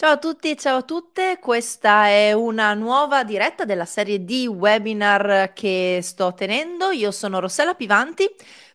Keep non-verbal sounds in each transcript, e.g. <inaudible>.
Ciao a tutti ciao a tutte, questa è una nuova diretta della serie di webinar che sto tenendo. Io sono Rossella Pivanti,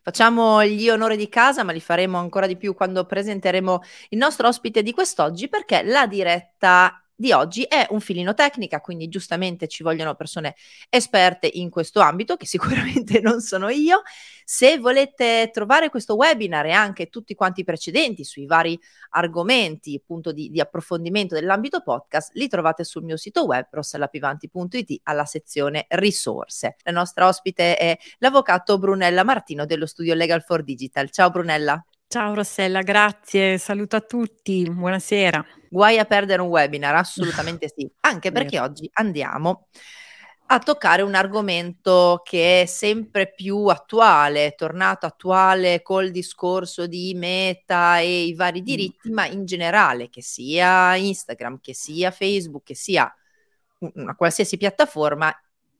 facciamo gli onori di casa, ma li faremo ancora di più quando presenteremo il nostro ospite di quest'oggi perché la diretta di oggi è un filino tecnica, quindi giustamente ci vogliono persone esperte in questo ambito, che <laughs> sicuramente non sono io. Se volete trovare questo webinar e anche tutti quanti i precedenti sui vari argomenti appunto di, di approfondimento dell'ambito podcast, li trovate sul mio sito web rossellapivanti.it alla sezione risorse. La nostra ospite è l'avvocato Brunella Martino dello studio Legal for Digital. Ciao Brunella. Ciao Rossella, grazie, saluto a tutti, buonasera. Guai a perdere un webinar, <laughs> assolutamente sì, anche perché oggi andiamo a toccare un argomento che è sempre più attuale, è tornato attuale col discorso di meta e i vari diritti, ma in generale, che sia Instagram, che sia Facebook, che sia una qualsiasi piattaforma,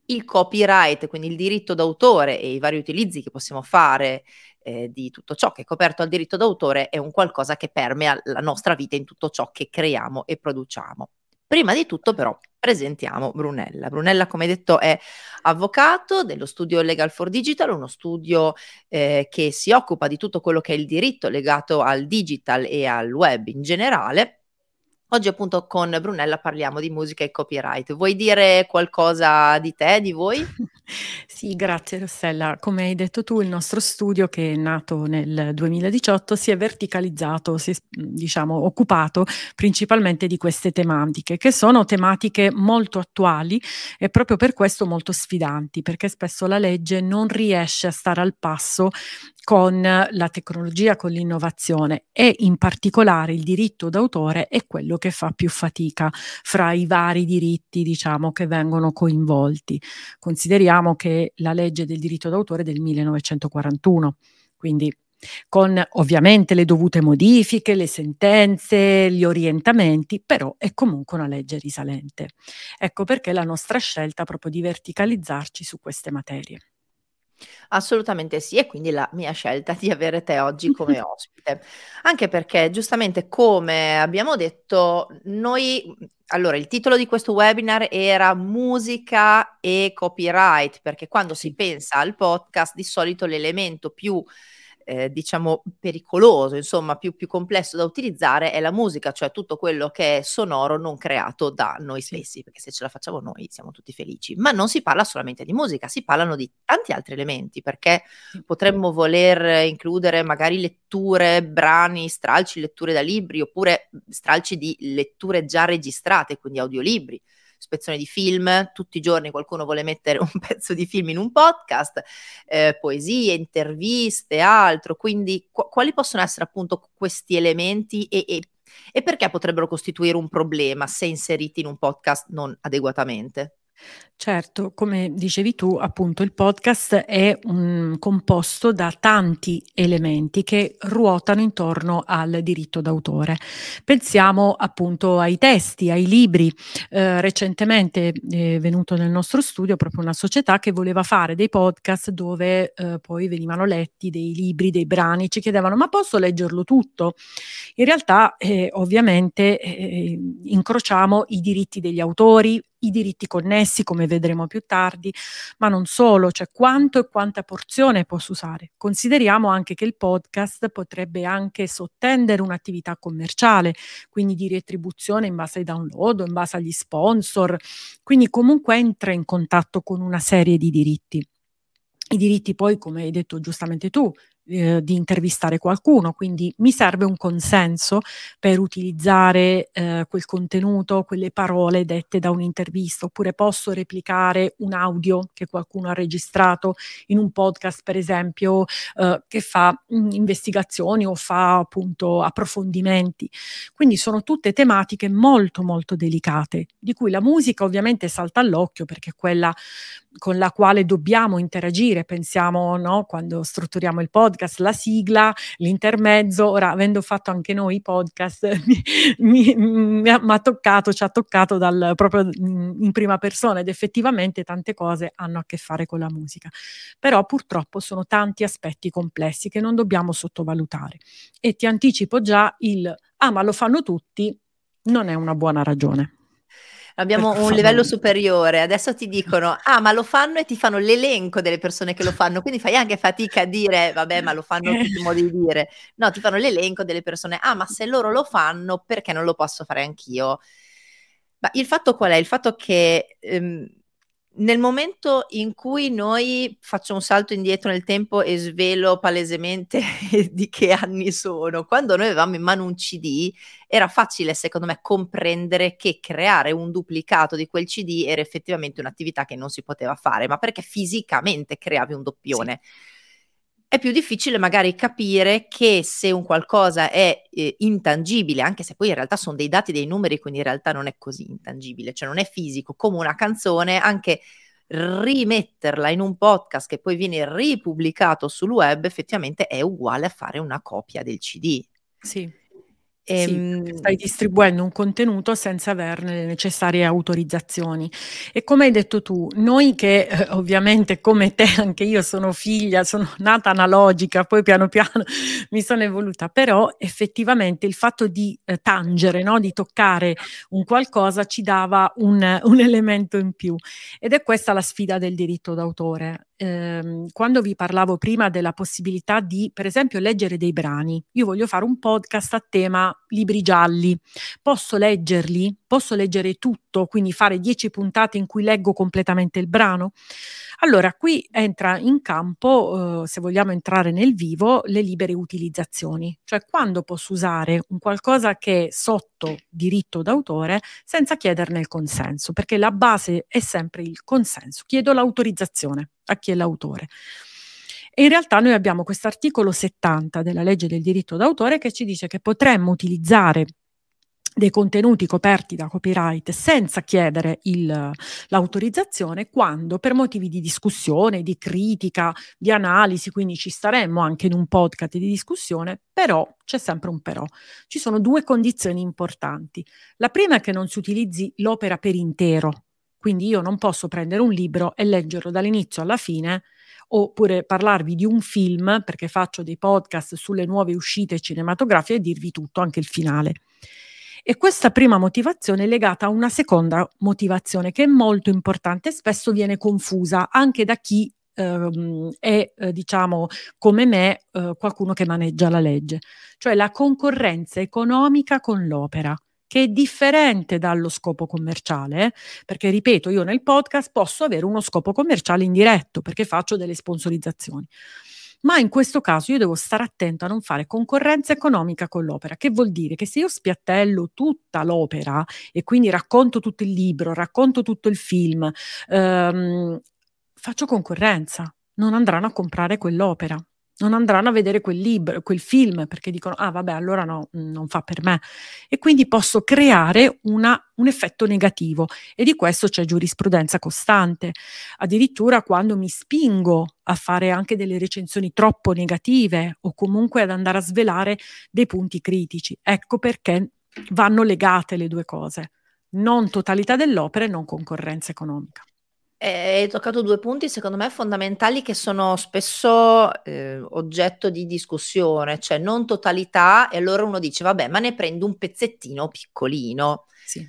il copyright, quindi il diritto d'autore e i vari utilizzi che possiamo fare eh, di tutto ciò che è coperto al diritto d'autore è un qualcosa che permea la nostra vita in tutto ciò che creiamo e produciamo. Prima di tutto però presentiamo Brunella. Brunella, come detto, è avvocato dello studio Legal for Digital, uno studio eh, che si occupa di tutto quello che è il diritto legato al digital e al web in generale Oggi appunto con Brunella parliamo di musica e copyright. Vuoi dire qualcosa di te, di voi? <laughs> sì, grazie Rossella. Come hai detto tu, il nostro studio che è nato nel 2018 si è verticalizzato, si è diciamo occupato principalmente di queste tematiche, che sono tematiche molto attuali e proprio per questo molto sfidanti, perché spesso la legge non riesce a stare al passo con la tecnologia, con l'innovazione e in particolare il diritto d'autore è quello che fa più fatica fra i vari diritti, diciamo, che vengono coinvolti. Consideriamo che la legge del diritto d'autore è del 1941, quindi con ovviamente le dovute modifiche, le sentenze, gli orientamenti, però è comunque una legge risalente. Ecco perché la nostra scelta proprio di verticalizzarci su queste materie. Assolutamente sì, e quindi la mia scelta di avere te oggi come <laughs> ospite. Anche perché giustamente come abbiamo detto, noi allora il titolo di questo webinar era musica e copyright, perché quando si pensa al podcast di solito l'elemento più eh, diciamo pericoloso, insomma più, più, complesso da utilizzare è la musica, cioè tutto quello che è sonoro non creato da noi stessi, perché se ce la facciamo noi siamo tutti felici. Ma non si parla solamente di musica, si parlano di tanti altri elementi, perché potremmo voler includere magari letture, brani, stralci, letture da libri, oppure stralci di letture già registrate, quindi audiolibri spezzone di film, tutti i giorni qualcuno vuole mettere <laughs> un pezzo di film in un podcast, eh, poesie, interviste, altro, quindi qu- quali possono essere appunto questi elementi e, e, e perché potrebbero costituire un problema se inseriti in un podcast non adeguatamente? Certo, come dicevi tu, appunto il podcast è un composto da tanti elementi che ruotano intorno al diritto d'autore. Pensiamo appunto ai testi, ai libri. Eh, recentemente è venuto nel nostro studio proprio una società che voleva fare dei podcast dove eh, poi venivano letti dei libri, dei brani, ci chiedevano ma posso leggerlo tutto? In realtà eh, ovviamente eh, incrociamo i diritti degli autori, i diritti connessi, come vedremo più tardi, ma non solo, cioè quanto e quanta porzione posso usare. Consideriamo anche che il podcast potrebbe anche sottendere un'attività commerciale, quindi di retribuzione in base ai download, in base agli sponsor, quindi comunque entra in contatto con una serie di diritti. I diritti poi, come hai detto giustamente tu, eh, di intervistare qualcuno, quindi mi serve un consenso per utilizzare eh, quel contenuto, quelle parole dette da un'intervista, oppure posso replicare un audio che qualcuno ha registrato in un podcast, per esempio, eh, che fa mh, mm, investigazioni o fa appunto approfondimenti. Quindi sono tutte tematiche molto molto delicate, di cui la musica ovviamente salta all'occhio perché quella con la quale dobbiamo interagire, pensiamo no, quando strutturiamo il podcast, la sigla, l'intermezzo, ora avendo fatto anche noi i podcast <laughs> mi, mi, mi, ha toccato, ci ha toccato dal, proprio in prima persona. Ed effettivamente tante cose hanno a che fare con la musica, però purtroppo sono tanti aspetti complessi che non dobbiamo sottovalutare. E ti anticipo già il ah ma lo fanno tutti? Non è una buona ragione. Abbiamo un livello superiore, adesso ti dicono, ah ma lo fanno e ti fanno l'elenco delle persone che lo fanno, quindi fai anche fatica a dire, vabbè ma lo fanno tutti i modi di dire, no ti fanno l'elenco delle persone, ah ma se loro lo fanno perché non lo posso fare anch'io? Ma il fatto qual è? Il fatto che ehm, nel momento in cui noi faccio un salto indietro nel tempo e svelo palesemente <laughs> di che anni sono, quando noi avevamo in mano un CD era facile secondo me comprendere che creare un duplicato di quel CD era effettivamente un'attività che non si poteva fare, ma perché fisicamente creavi un doppione. Sì è più difficile magari capire che se un qualcosa è eh, intangibile, anche se poi in realtà sono dei dati, dei numeri, quindi in realtà non è così intangibile, cioè non è fisico, come una canzone, anche rimetterla in un podcast che poi viene ripubblicato sul web effettivamente è uguale a fare una copia del CD. Sì. Ehm, sì, stai distribuendo un contenuto senza averne le necessarie autorizzazioni. E come hai detto tu, noi che eh, ovviamente come te, <laughs> anche io sono figlia, sono nata analogica, poi piano piano <laughs> mi sono evoluta, però effettivamente il fatto di eh, tangere, no? di toccare un qualcosa ci dava un, un elemento in più. Ed è questa la sfida del diritto d'autore ehm, quando vi parlavo prima della possibilità di, per esempio, leggere dei brani, io voglio fare un podcast a tema libri gialli, posso leggerli? Posso leggere tutto, quindi fare dieci puntate in cui leggo completamente il brano? Allora, qui entra in campo, eh, se vogliamo entrare nel vivo, le libere utilizzazioni, cioè quando posso usare un qualcosa che è sotto diritto d'autore senza chiederne il consenso, perché la base è sempre il consenso, chiedo l'autorizzazione a chi è l'autore. E in realtà noi abbiamo questo articolo 70 della legge del diritto d'autore che ci dice che potremmo utilizzare dei contenuti coperti da copyright senza chiedere il, l'autorizzazione quando per motivi di discussione, di critica, di analisi, quindi ci staremmo anche in un podcast di discussione, però c'è sempre un però. Ci sono due condizioni importanti. La prima è che non si utilizzi l'opera per intero, quindi io non posso prendere un libro e leggerlo dall'inizio alla fine oppure parlarvi di un film perché faccio dei podcast sulle nuove uscite cinematografiche e dirvi tutto, anche il finale. E questa prima motivazione è legata a una seconda motivazione che è molto importante e spesso viene confusa anche da chi ehm, è, eh, diciamo, come me, eh, qualcuno che maneggia la legge, cioè la concorrenza economica con l'opera che è differente dallo scopo commerciale, perché ripeto, io nel podcast posso avere uno scopo commerciale indiretto perché faccio delle sponsorizzazioni. Ma in questo caso io devo stare attento a non fare concorrenza economica con l'opera, che vuol dire che se io spiattello tutta l'opera e quindi racconto tutto il libro, racconto tutto il film, ehm, faccio concorrenza, non andranno a comprare quell'opera non andranno a vedere quel libro, quel film, perché dicono, ah vabbè, allora no, non fa per me. E quindi posso creare una, un effetto negativo e di questo c'è giurisprudenza costante. Addirittura quando mi spingo a fare anche delle recensioni troppo negative o comunque ad andare a svelare dei punti critici. Ecco perché vanno legate le due cose, non totalità dell'opera e non concorrenza economica. Hai toccato due punti secondo me fondamentali che sono spesso eh, oggetto di discussione, cioè non totalità e allora uno dice vabbè ma ne prendo un pezzettino piccolino. Sì.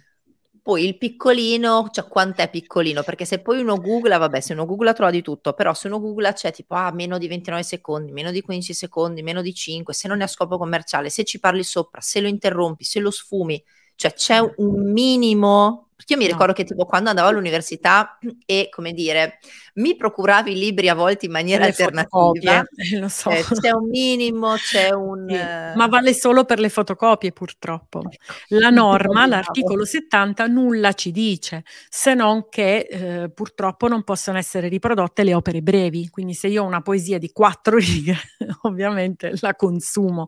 Poi il piccolino, cioè quant'è piccolino? Perché se poi uno googla, vabbè se uno googla trova di tutto, però se uno googla c'è tipo ah meno di 29 secondi, meno di 15 secondi, meno di 5, se non è a scopo commerciale, se ci parli sopra, se lo interrompi, se lo sfumi, cioè c'è un minimo perché io mi ricordo che tipo quando andavo all'università e come dire, mi procuravi i libri a volte in maniera le alternativa. Eh, <laughs> lo so. Eh, c'è un minimo, c'è un... Sì, ma vale solo per le fotocopie purtroppo. Ecco. La norma, l'articolo 70, nulla ci dice, se non che eh, purtroppo non possono essere riprodotte le opere brevi. Quindi se io ho una poesia di quattro <laughs> righe, ovviamente la consumo.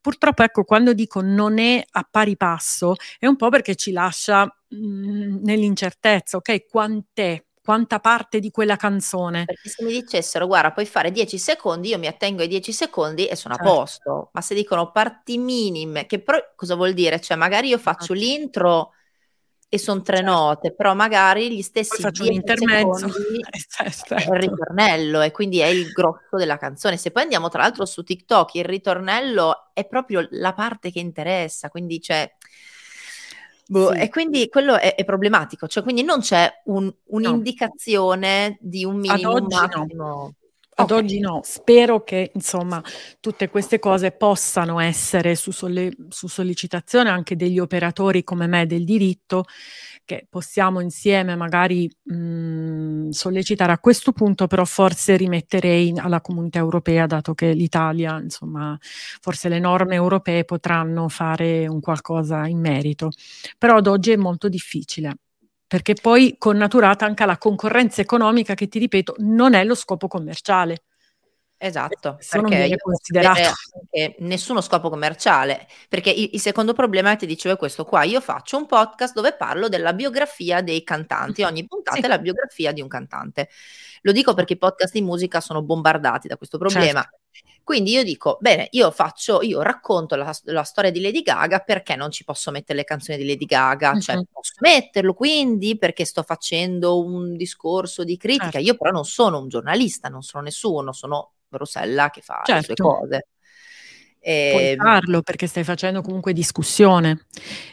Purtroppo ecco, quando dico non è a pari passo, è un po' perché ci lascia Mhmm, nell'incertezza, ok? Quant'è? Quanta parte di quella canzone? Perché se mi dicessero: "Guarda, puoi fare 10 secondi", io mi attengo ai 10 secondi e sono certo. a posto. Ma se dicono parti minime, che però cosa vuol dire? Cioè magari io faccio esatto. l'intro e son 3 certo. note, però magari gli stessi Poi faccio un intermezzo, certo. <laughs> è il ritornello e quindi è il grosso della canzone. Se poi andiamo tra l'altro su TikTok, il ritornello è proprio la parte che interessa, quindi cioè Boh, sì. E quindi quello è, è, problematico, cioè quindi non c'è un, un'indicazione no. di un minimo Ad massimo. No. Ad okay. oggi no, spero che insomma tutte queste cose possano essere su, solle- su sollecitazione anche degli operatori come me del diritto che possiamo insieme magari mh, mhmm, sollecitare a questo punto, però forse rimetterei alla comunità europea, dato che l'Italia, insomma, forse le norme europee potranno fare un qualcosa in merito. Però ad oggi è molto difficile perché poi connaturata anche alla concorrenza economica che ti ripeto non è lo scopo commerciale. Esatto, perché io considerato nessuno scopo commerciale, perché il, il, secondo problema ti dicevo è questo qua, io faccio un podcast dove parlo della biografia dei cantanti, ogni <laughs> puntata sì. è la biografia di un cantante. Lo dico perché i podcast di musica sono bombardati da questo problema. Certo. Quindi io dico, bene, io faccio, io racconto la, la, storia di Lady Gaga perché non ci posso mettere le canzoni di Lady Gaga, mm-hmm. cioè posso metterlo quindi perché sto facendo un discorso di critica, certo. io però non sono un giornalista, non sono nessuno, sono Rossella che fa certo. le sue certo. cose. E... Puoi ehm farlo perché stai facendo comunque discussione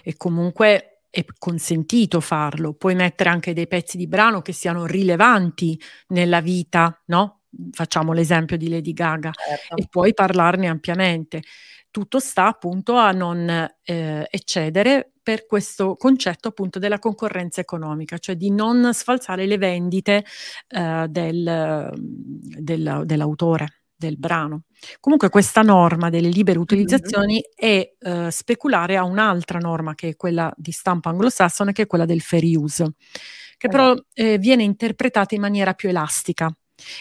e comunque è consentito farlo. Puoi mettere anche dei pezzi di brano che siano rilevanti nella vita, no? Facciamo l'esempio di Lady Gaga certo. e puoi parlarne ampiamente. Tutto sta appunto a non eh, eccedere per questo concetto appunto della concorrenza economica, cioè di non sfalsare le vendite eh, del, del, dell'autore del brano. Comunque questa norma delle libere utilizzazioni mm-hmm. è eh, speculare a un'altra norma che è quella di stampo anglosassone, che è quella del fair use, che però eh, viene interpretata in maniera più elastica.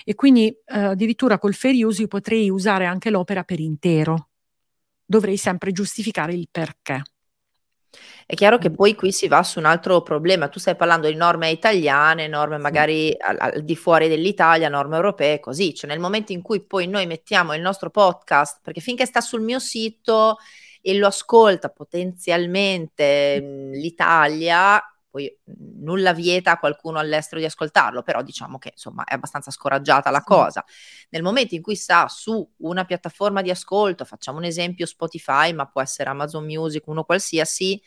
E quindi eh, addirittura col fair use io potrei usare anche l'opera per intero. Dovrei sempre giustificare il perché. È chiaro che poi qui si va su un altro problema. Tu stai parlando di norme italiane, norme magari al, al di fuori dell'Italia, norme europee, così. Cioè nel momento in cui poi noi mettiamo il nostro podcast, perché finché sta sul mio sito e lo ascolta potenzialmente mh, l'Italia, poi nulla vieta a qualcuno all'estero di ascoltarlo, però diciamo che insomma è abbastanza scoraggiata la cosa. Nel momento in cui sta su una piattaforma di ascolto, facciamo un esempio Spotify, ma può essere Amazon Music, uno qualsiasi,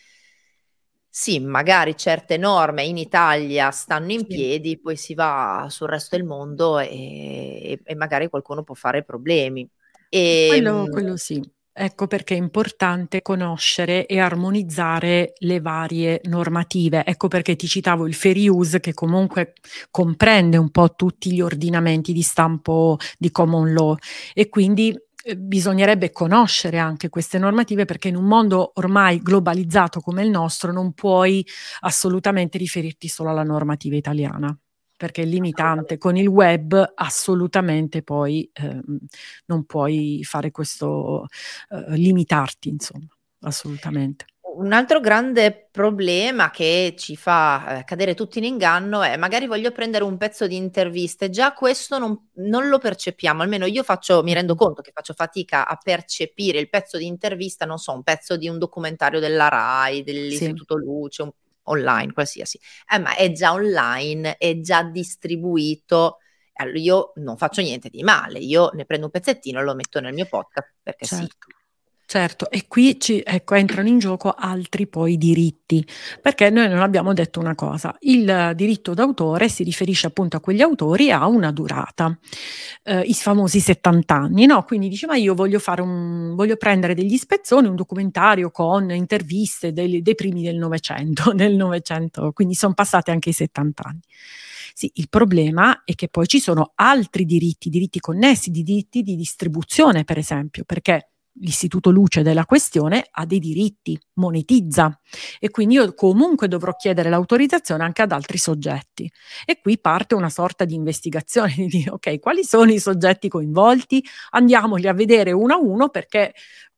sì, magari certe norme in Italia stanno in sì. piedi, poi si va sul resto del mondo e, e magari qualcuno può fare problemi. E, quello, ehm, quello sì. Ecco perché è importante conoscere e armonizzare le varie normative. Ecco perché ti citavo il fair use che comunque comprende un po' tutti gli ordinamenti di stampo di common law e quindi eh, bisognerebbe conoscere anche queste normative perché in un mondo ormai globalizzato come il nostro non puoi assolutamente riferirti solo alla normativa italiana perché è limitante. Con il web assolutamente poi eh, non puoi fare questo, eh, limitarti, insomma, assolutamente. Un altro grande problema che ci fa eh, cadere tutti in inganno è magari voglio prendere un pezzo di interviste, già questo non, non, lo percepiamo, almeno io faccio, mi rendo conto che faccio fatica a percepire il pezzo di intervista, non so, un pezzo di un documentario della RAI, dell'Istituto sì. Luce, un online, qualsiasi, eh, ma è già online, è già distribuito. Allora io non faccio niente di male, io ne prendo un pezzettino e lo metto nel mio podcast perché certo. sì. Certo, e qui ci, ecco, entrano in gioco altri poi diritti, perché noi non abbiamo detto una cosa, il diritto d'autore si riferisce appunto a quegli autori e ha una durata, eh, i famosi 70 anni, no? Quindi dice, ma io voglio, fare un, voglio prendere degli spezzoni, un documentario con interviste dei, dei primi del Novecento, <laughs> del Novecento, quindi sono passati anche i 70 anni. Sì, il problema è che poi ci sono altri diritti, diritti connessi, di diritti di distribuzione, per esempio, perché l'istituto luce della questione ha dei diritti, monetizza e quindi io comunque dovrò chiedere l'autorizzazione anche ad altri soggetti. E qui parte una sorta di investigazione <laughs> di dire ok, quali sono i soggetti coinvolti? Andiamoli a vedere uno a uno perché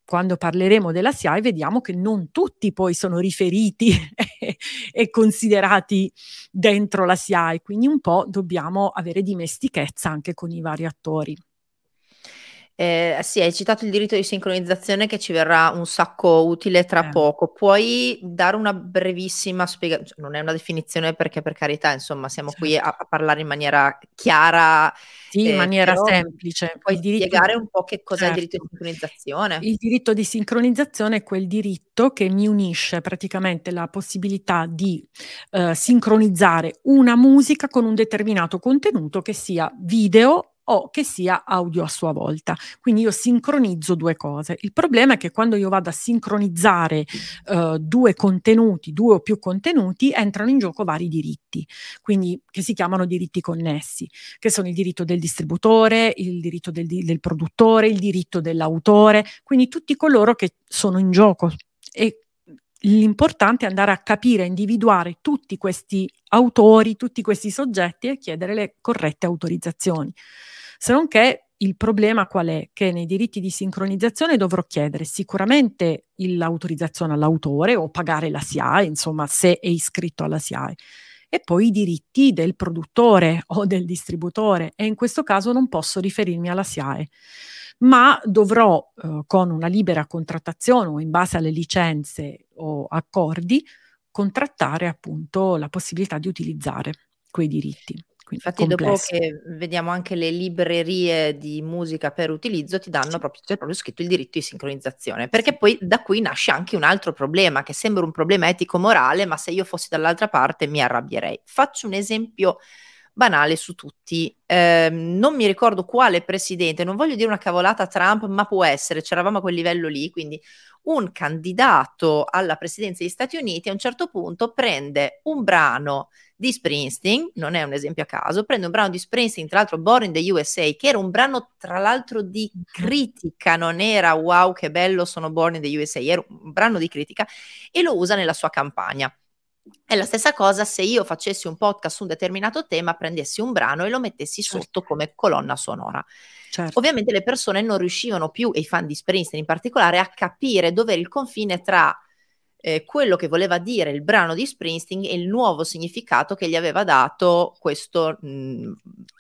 quando parleremo della SIAE vediamo che non tutti poi sono riferiti <laughs> e considerati dentro la SIAE, quindi un po' dobbiamo avere dimestichezza anche con i vari attori. Eh, sì, hai citato il diritto di sincronizzazione che ci verrà un sacco utile tra Eh. poco. Puoi dare una brevissima spiegazione? Cioè, non è una definizione perché per carità, insomma, siamo qui Certo. a, a parlare in maniera chiara, Sì, in eh, maniera però semplice. puoi Il diritto spiegare un po' che cos'è il diritto di certo. sincronizzazione? Il diritto di sincronizzazione è quel diritto che mi unisce praticamente la possibilità di eh, sincronizzare una musica con un determinato contenuto che sia video o che sia audio a sua volta. Quindi io sincronizzo due cose. Il problema è che quando io vado a sincronizzare eh, due contenuti, due o più contenuti, entrano in gioco vari diritti, quindi che si chiamano diritti connessi, che sono il diritto del distributore, il diritto del, del produttore, il diritto dell'autore, quindi tutti coloro che sono in gioco e l'importante è andare a capire, individuare tutti questi autori, tutti questi soggetti e chiedere le corrette autorizzazioni. Se non che il problema qual è? Che nei diritti di sincronizzazione dovrò chiedere sicuramente l'autorizzazione all'autore o pagare la SIAE, insomma, se è iscritto alla SIAE, e poi i diritti del produttore <laughs> o del distributore e in questo caso non posso riferirmi alla SIAE ma dovrò eh, con una libera contrattazione o in base alle licenze o accordi contrattare appunto la possibilità di utilizzare quei diritti. Quindi Infatti complesso. dopo che vediamo anche le librerie di musica per utilizzo ti danno proprio, c'è proprio scritto il diritto di sincronizzazione, perché poi da qui nasce anche un altro problema che sembra un problema etico-morale, ma se io fossi dall'altra parte mi arrabbierei. Faccio un esempio banale su tutti. Eh, non mi ricordo quale presidente, non voglio dire una cavolata Trump, ma può essere, c'eravamo a quel livello lì, quindi un candidato alla presidenza degli Stati Uniti a un certo punto prende un brano di Springsteen, non è un esempio a caso, prende un brano di Springsteen, tra l'altro Born in the USA, che era un brano tra l'altro di critica, non era wow che bello sono Born in the USA, era un brano di critica e lo usa nella sua campagna. È la stessa cosa se io facessi un podcast su un determinato tema, prendessi un brano e lo mettessi Certo. sotto come colonna sonora. Certo. Ovviamente le persone non riuscivano più, e i fan di Springsteen in particolare, a capire dove era il confine tra eh, quello che voleva dire il brano di Springsteen e il nuovo significato che gli aveva dato questo mh,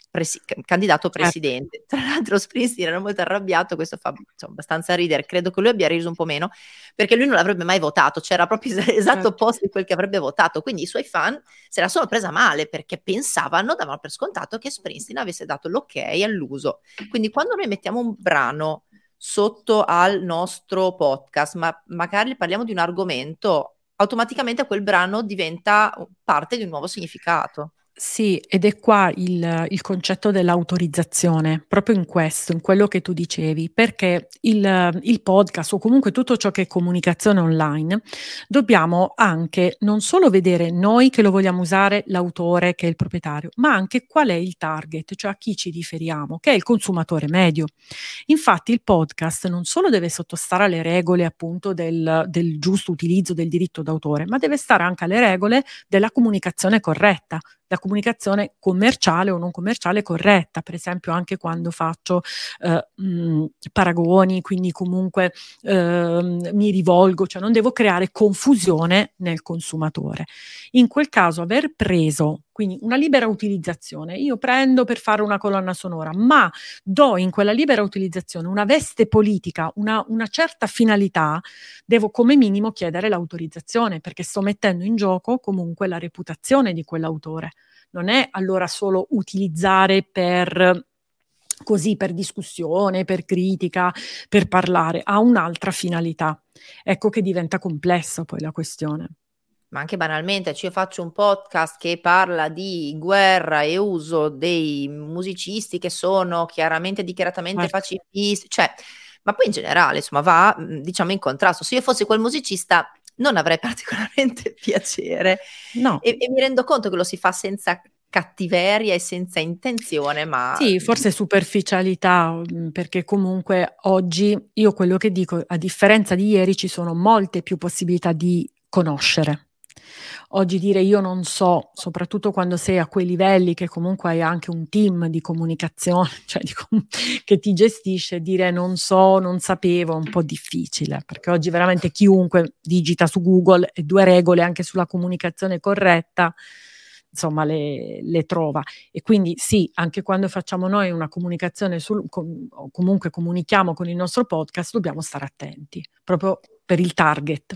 presi- candidato presidente. Certo. <laughs> Tra l'altro Springsteen era molto arrabbiato, questo fa insomma, abbastanza ridere, credo che lui abbia riso un po' meno, perché lui non l'avrebbe mai votato, c'era proprio es- esatto certo. opposto di quel che avrebbe votato, quindi i suoi fan se la sono presa male perché pensavano, davano per scontato che Springsteen avesse dato l'ok all'uso. Quindi quando noi mettiamo un brano sotto al nostro podcast, ma magari parliamo di un argomento, automaticamente quel brano diventa parte di un nuovo significato. Sì, ed è qua il, il, concetto dell'autorizzazione, proprio in questo, in quello che tu dicevi, perché il, il, podcast o comunque tutto ciò che è comunicazione online, dobbiamo anche non solo vedere noi che lo vogliamo usare, l'autore che è il proprietario, ma anche qual è il target, cioè a chi ci riferiamo, che è il consumatore medio. Infatti il podcast non solo deve sottostare alle regole appunto del, del giusto utilizzo del diritto d'autore, ma deve stare anche alle regole della comunicazione corretta la comunicazione commerciale o non commerciale corretta, per esempio anche quando faccio eh, mh, paragoni, quindi comunque eh, mi rivolgo, cioè non devo creare confusione nel consumatore. In quel caso aver preso quindi una libera utilizzazione, io prendo per fare una colonna sonora, ma do in quella libera utilizzazione una veste politica, una, una certa finalità, devo come minimo chiedere l'autorizzazione perché sto mettendo in gioco comunque la reputazione di quell'autore. Non è allora solo utilizzare per così per discussione, per critica, per parlare, ha un'altra finalità. Ecco che diventa complessa poi la questione ma anche banalmente, cioè io faccio un podcast che parla di guerra e uso dei musicisti che sono chiaramente dichiaratamente certo. pacifisti, cioè, ma poi in generale, insomma, va diciamo in contrasto. Se io fossi quel musicista non avrei <laughs> particolarmente piacere no. e, e mi rendo conto che lo si fa senza cattiveria e senza intenzione, ma... Sì, forse superficialità, perché comunque oggi io quello che dico, a differenza di ieri, ci sono molte più possibilità di conoscere. Oggi dire io non so, soprattutto quando sei a quei livelli che comunque hai anche un team di comunicazione, <laughs> cioè di com- che ti gestisce, dire non so, non sapevo, è un po' difficile, perché oggi veramente chiunque digita su Google e due regole anche sulla comunicazione corretta, insomma le, le, trova. E quindi sì, anche quando facciamo noi una comunicazione sul, com, o comunque comunichiamo con il nostro podcast, dobbiamo stare attenti, proprio per il target.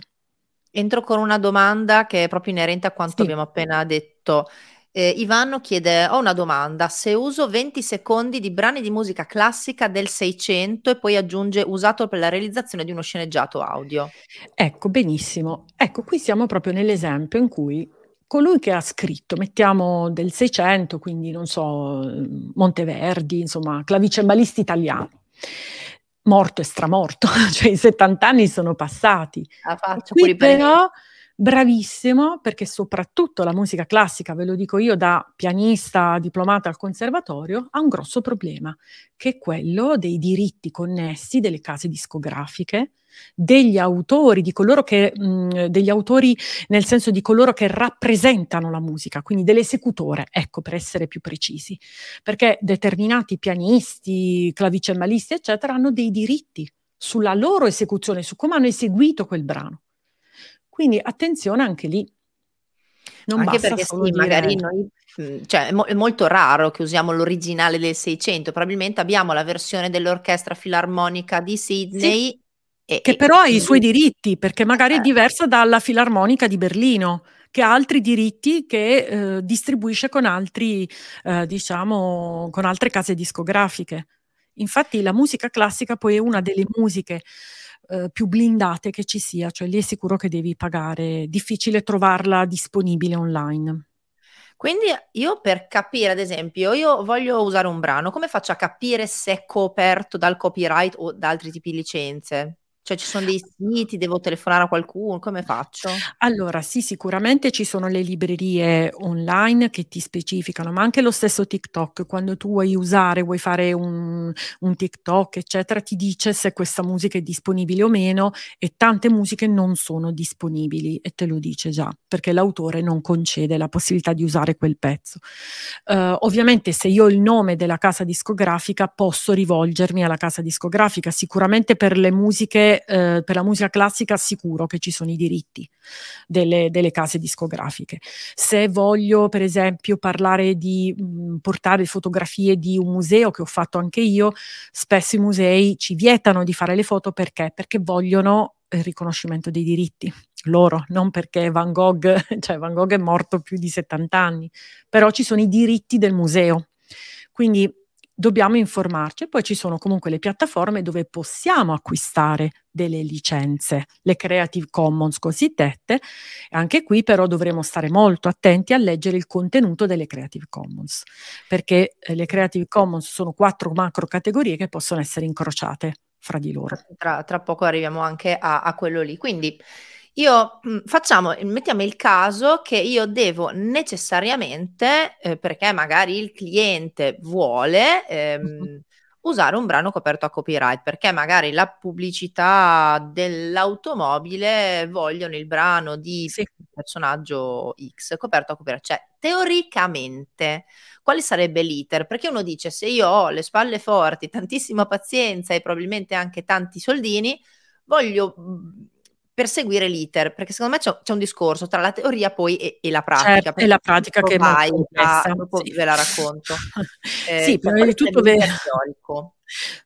Entro con una domanda che è proprio inerente a quanto sì. abbiamo appena detto. Eh, Ivano chiede: Ho una domanda. Se uso 20 secondi di brani di musica classica del 600 e poi aggiunge usato per la realizzazione di uno sceneggiato audio. Ecco, benissimo. Ecco, qui siamo proprio nell'esempio in cui colui che ha scritto, mettiamo del 600, quindi non so, Monteverdi, insomma, clavicembalisti italiano, morto e stramorto, <laughs> cioè i 70 anni sono passati. La faccio qui però bravissimo perché soprattutto la musica classica, ve lo dico io da pianista diplomata al conservatorio, ha un grosso problema, che è quello dei diritti connessi delle case discografiche, degli autori, di coloro che, mh, degli autori nel senso di coloro che rappresentano la musica, quindi dell'esecutore, ecco per essere più precisi, perché determinati pianisti, clavicembalisti, eccetera, hanno dei diritti sulla loro esecuzione, su come hanno eseguito quel brano. Quindi attenzione anche lì. Non anche perché sì, dire... magari noi, mhmm, cioè è, mo- è, molto raro che usiamo l'originale del 600, probabilmente abbiamo la versione dell'orchestra filarmonica di Sydney. Sì, e, che e, però ha i suoi diritti, perché magari eh. è diversa dalla filarmonica di Berlino che ha altri diritti che eh, distribuisce con altri, eh, diciamo, con altre case discografiche. Infatti la musica classica poi è una delle musiche eh, più blindate che ci sia, cioè lì è sicuro che devi pagare, difficile trovarla disponibile online. Quindi io per capire, ad esempio, io voglio usare un brano, come faccio a capire se è coperto dal copyright o da altri tipi di licenze? Cioè ci sono dei siti, devo telefonare a qualcuno, come faccio? Allora, sì, sicuramente ci sono le librerie online che ti specificano, ma anche lo stesso TikTok, quando tu vuoi usare, vuoi fare un, un TikTok, eccetera, ti dice se questa musica è disponibile o meno e tante musiche non sono disponibili e te lo dice già, perché l'autore non concede la possibilità di usare quel pezzo. Uh, ovviamente se io ho il nome della casa discografica posso rivolgermi alla casa discografica, sicuramente per le musiche eh, per la musica classica sicuro che ci sono i diritti delle, delle case discografiche. Se voglio, per esempio, parlare di mh, mm, portare fotografie di un museo che ho fatto anche io, spesso i musei ci vietano di fare le foto perché? Perché vogliono il riconoscimento dei diritti loro, non perché Van Gogh, <laughs> cioè Van Gogh è morto più di 70 anni, però ci sono i diritti del museo. Quindi dobbiamo informarci. Poi ci sono comunque le piattaforme dove possiamo acquistare delle licenze, le Creative Commons cosiddette. Anche qui però dovremo stare molto attenti a leggere il contenuto delle Creative Commons, perché eh, le Creative Commons sono quattro macro categorie che possono essere incrociate fra di loro. Tra, tra poco arriviamo anche a, a quello lì. Quindi io mh, facciamo, mettiamo il caso che io devo necessariamente, eh, perché magari il cliente vuole, ehm, usare un brano coperto a copyright, perché magari la pubblicità dell'automobile vogliono il brano di sì. personaggio X coperto a copyright. Cioè, teoricamente, quale sarebbe l'iter? Perché uno dice, se io ho le spalle forti, tantissima pazienza e probabilmente anche tanti soldini, voglio perseguire l'iter, perché secondo me c'è, c'è, un discorso tra la teoria poi e, e la pratica. Certo, e la pratica che è molto complessa. Dopo sì. ve la racconto. <laughs> Eh, sì, prima di tutto vero. Teorico.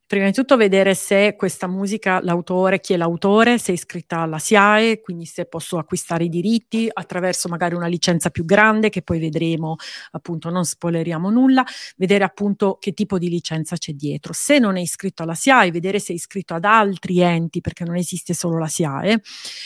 Prima di tutto vedere se questa musica, l'autore, chi è l'autore, se è iscritta alla SIAE, quindi se posso acquistare i diritti attraverso magari una licenza più grande che poi vedremo, appunto non spoileriamo nulla, vedere appunto che tipo di licenza c'è dietro. Se non è iscritto alla SIAE, vedere se è iscritto ad altri enti, perché non esiste solo la SIAE,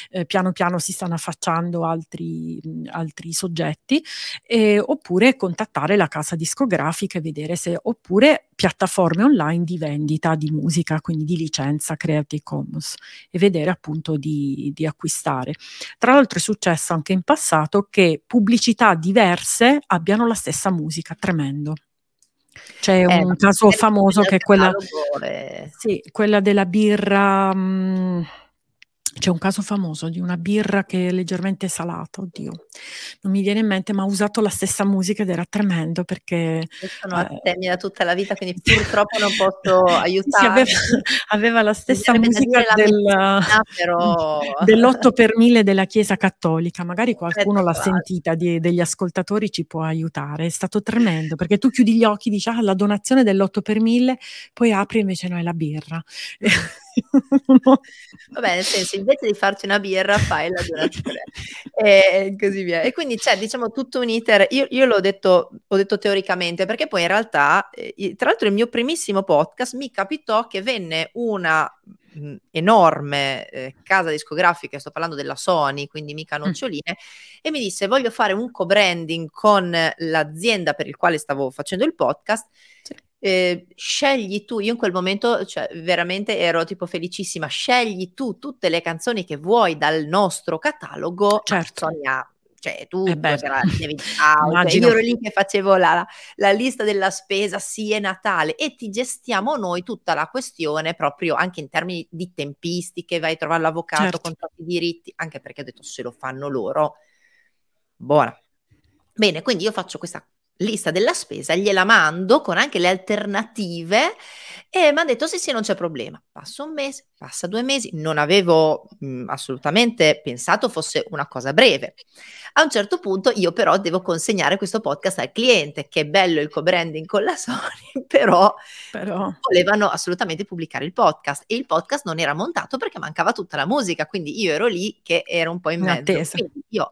eh, piano piano si stanno affacciando altri, altri soggetti, eh, oppure contattare la casa discografica e vedere se, oppure piattaforme online di vendita di musica, quindi di licenza Creative Commons e vedere appunto di, di acquistare. Tra l'altro è successo anche in passato che pubblicità diverse abbiano la stessa musica, tremendo. C'è eh, un caso famoso che è quella, sì, quella della birra... Mh, mm, c'è un caso famoso di una birra che è leggermente salata, oddio, non mi viene in mente, ma ha usato la stessa musica ed era tremendo perché... Sono a eh, da tutta la vita, quindi purtroppo non posso <laughs> aiutare. Aveva, aveva, la stessa musica del, però... <laughs> dell'8 per 1000 della Chiesa Cattolica, magari qualcuno l'ha sentita di, degli ascoltatori ci può aiutare, è stato tremendo perché tu chiudi gli occhi, dici ah, la donazione dell'8 per 1000, poi apri invece no è la birra. <laughs> Vabbè, nel senso, invece di farti una birra, fai la donazione e così via. E quindi c'è, diciamo, tutto un iter. Io, io l'ho detto, ho detto teoricamente, perché poi in realtà, eh, tra l'altro, il mio primissimo podcast mi capitò che venne una mh, enorme eh, casa discografica, sto parlando della Sony, quindi mica mm. noccioline, mm. e mi disse: Voglio fare un co-branding con l'azienda per il quale stavo facendo il podcast. Sì eh, scegli tu, io in quel momento cioè, veramente ero tipo felicissima, scegli tu tutte le canzoni che vuoi dal nostro catalogo, certo. Sonia cioè tu eh beh, <laughs> devi, ah, io ero lì che facevo la, la, lista della spesa, sì è Natale e ti gestiamo noi tutta la questione proprio anche in termini di tempistiche, vai a trovare l'avvocato certo. con tutti i diritti, anche perché ho detto se lo fanno loro, buona. Bene, quindi io faccio questa lista della spesa, gliela mando con anche le alternative e mi ha detto sì sì non c'è problema. Passa un mese, passa due mesi, non avevo mh, assolutamente pensato fosse una cosa breve. A un certo punto io però devo consegnare questo podcast al cliente, che è bello il co-branding con la <laughs> Sony, però, però, volevano assolutamente pubblicare il podcast e il podcast non era montato perché mancava tutta la musica, quindi io ero lì che ero un po' in mezzo. Quindi io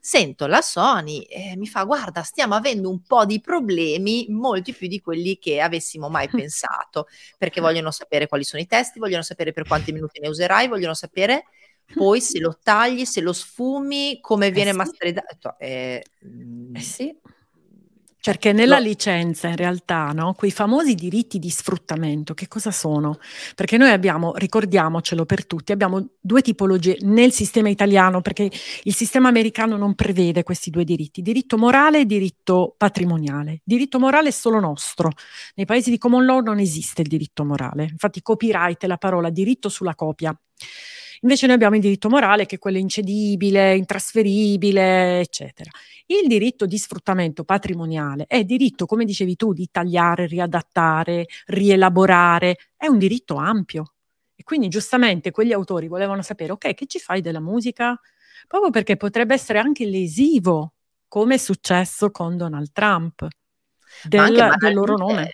sento la Sony e mi fa guarda stiamo avendo un po' di problemi, molti più di quelli che avessimo mai <laughs> pensato, perché vogliono sapere quali sono i testi, vogliono sapere per quanti minuti ne userai, vogliono sapere poi se lo tagli, se lo sfumi, come eh viene sì. masterizzato. Eh, eh sì. Perché nella no. licenza in realtà, no, quei famosi diritti di sfruttamento, che cosa sono? Perché noi abbiamo, ricordiamocelo per tutti, abbiamo due tipologie nel sistema italiano, perché il sistema americano non prevede questi due diritti, diritto morale e diritto patrimoniale. Diritto morale è solo nostro. Nei paesi di common law non esiste il diritto morale. Infatti copyright è la parola diritto sulla copia. Invece noi abbiamo il diritto morale che è quello incedibile, intrasferibile, eccetera. Il diritto di sfruttamento patrimoniale è diritto, come dicevi tu, di tagliare, riadattare, rielaborare, è un diritto ampio. E quindi giustamente quegli autori volevano sapere, ok, che ci fai della musica? Proprio perché potrebbe essere anche lesivo, come è successo con Donald Trump, del, del loro nome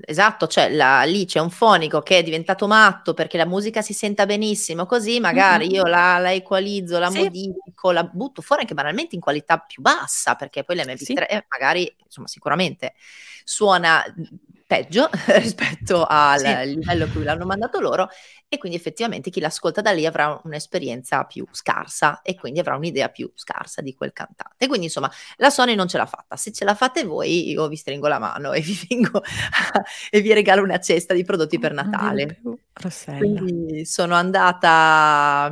esatto, cioè la, lì c'è un fonico che è diventato matto perché la musica si senta benissimo, così magari mm-hmm. io la, la, equalizzo, la sì. modifico, la butto fuori anche banalmente in qualità più bassa, perché poi l'MP3 sì. magari, insomma, sicuramente suona peggio <laughs> rispetto al sì. livello a cui l'hanno mandato loro e quindi effettivamente chi l'ascolta da lì avrà un'esperienza più scarsa e quindi avrà un'idea più scarsa di quel cantante. Quindi insomma la Sony non ce l'ha fatta, se ce la fate voi io vi stringo la mano e vi, <laughs> fingo e vi regalo una cesta di prodotti per Natale. Quindi sono andata,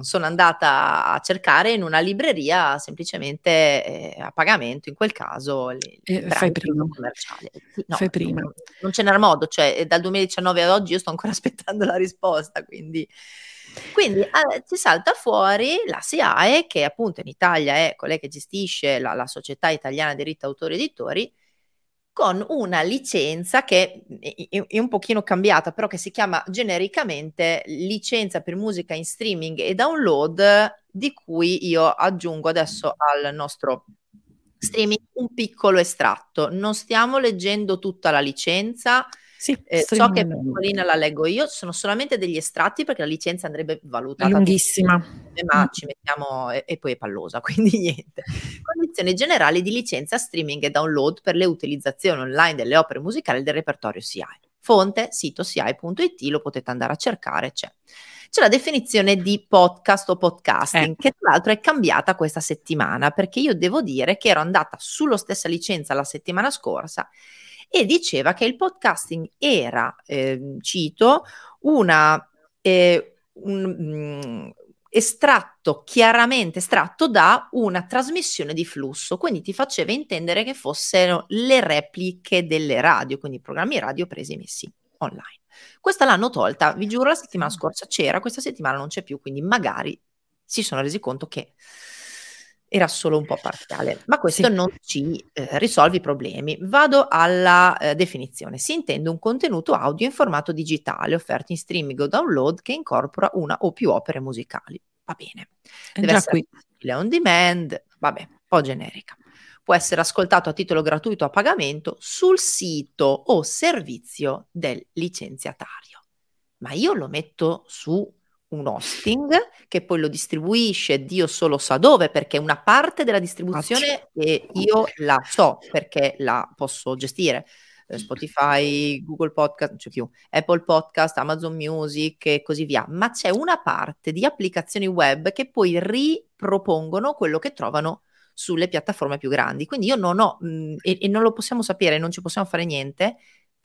sono andata a cercare in una libreria semplicemente eh, a pagamento, in quel caso le, eh, fai prima. commerciale. No, fai prima. Non, non ce n'era modo, cioè dal 2019 ad oggi io sto ancora <laughs> aspettando la risposta risposta, quindi... Quindi eh, ci salta fuori la SIAE, che appunto in Italia è colei che gestisce la, la Società Italiana Diritto Autori Editori, con una licenza che è, è, un pochino cambiata, però che si chiama genericamente licenza per musica in streaming e download, di cui io aggiungo adesso al nostro streaming un piccolo estratto. Non stiamo leggendo tutta la licenza, sì, eh, so che piccolina la leggo io, sono solamente degli estratti perché la licenza andrebbe valutata. Lunghissima. Ma mm. ci mettiamo e, e, poi è pallosa, <laughs> quindi niente. Condizioni generali di licenza streaming e download per le utilizzazioni online delle opere musicali del repertorio CI. Fonte, sito CI.it, lo potete andare a cercare, c'è. C'è la definizione di podcast o podcasting, eh. che tra l'altro è cambiata questa settimana, perché io devo dire che ero andata sulla stessa licenza la settimana scorsa e diceva che il podcasting era, eh, cito, una, eh, un mm, estratto, chiaramente estratto da una trasmissione di flusso, quindi ti faceva intendere che fossero le repliche delle radio, quindi programmi radio presi e messi online. Questa l'hanno tolta, vi giuro, la settimana scorsa c'era, questa settimana non c'è più, quindi magari si sono resi conto che era solo un po' parziale, ma questo sì. non ci eh, risolve i problemi. Vado alla eh, definizione. Si intende un contenuto audio in formato digitale offerto in streaming o download che incorpora una o più opere musicali. Va bene. Deve essere qui. on demand, vabbè, un po' generica. Può essere ascoltato a titolo gratuito a pagamento sul sito o servizio del licenziatario. Ma io lo metto su un hosting che poi lo distribuisce Dio solo sa dove perché una parte della distribuzione eh, io la so perché la posso gestire. Eh, Spotify, Google Podcast, non c'è più, Apple Podcast, Amazon Music e così via, ma c'è una parte di applicazioni web che poi ripropongono quello che trovano sulle piattaforme più grandi. Quindi io non ho, mh, mm, e, e, non lo possiamo sapere, non ci possiamo fare niente,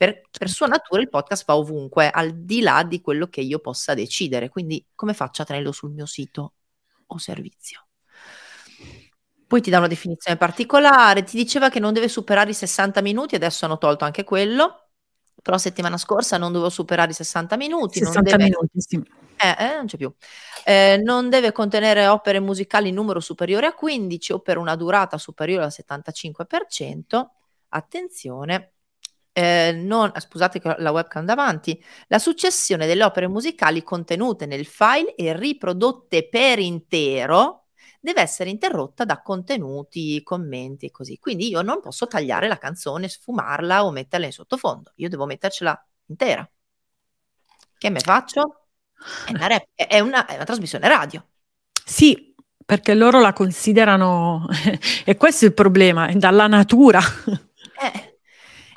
per, per, sua natura il podcast va ovunque, al di là di quello che io possa decidere. Quindi come faccio a tenerlo sul mio sito o servizio? Poi ti dà una definizione particolare, ti diceva che non deve superare i 60 minuti, adesso hanno tolto anche quello, però settimana scorsa non dovevo superare i 60 minuti. 60 deve... minuti, sì. Eh, eh, non c'è più. Eh, non deve contenere opere musicali in numero superiore a 15 o per una durata superiore al 75%. Attenzione, eh, non, scusate che la webcam davanti, la successione delle opere musicali contenute nel file e riprodotte per intero deve essere interrotta da contenuti, commenti e così. Quindi io non posso tagliare la canzone, sfumarla o metterla in sottofondo, io devo mettercela intera. Che me faccio? È una, rap- è una, è una trasmissione radio. Sì, perché loro la considerano, <laughs> e questo è il problema, è dalla natura. Eh,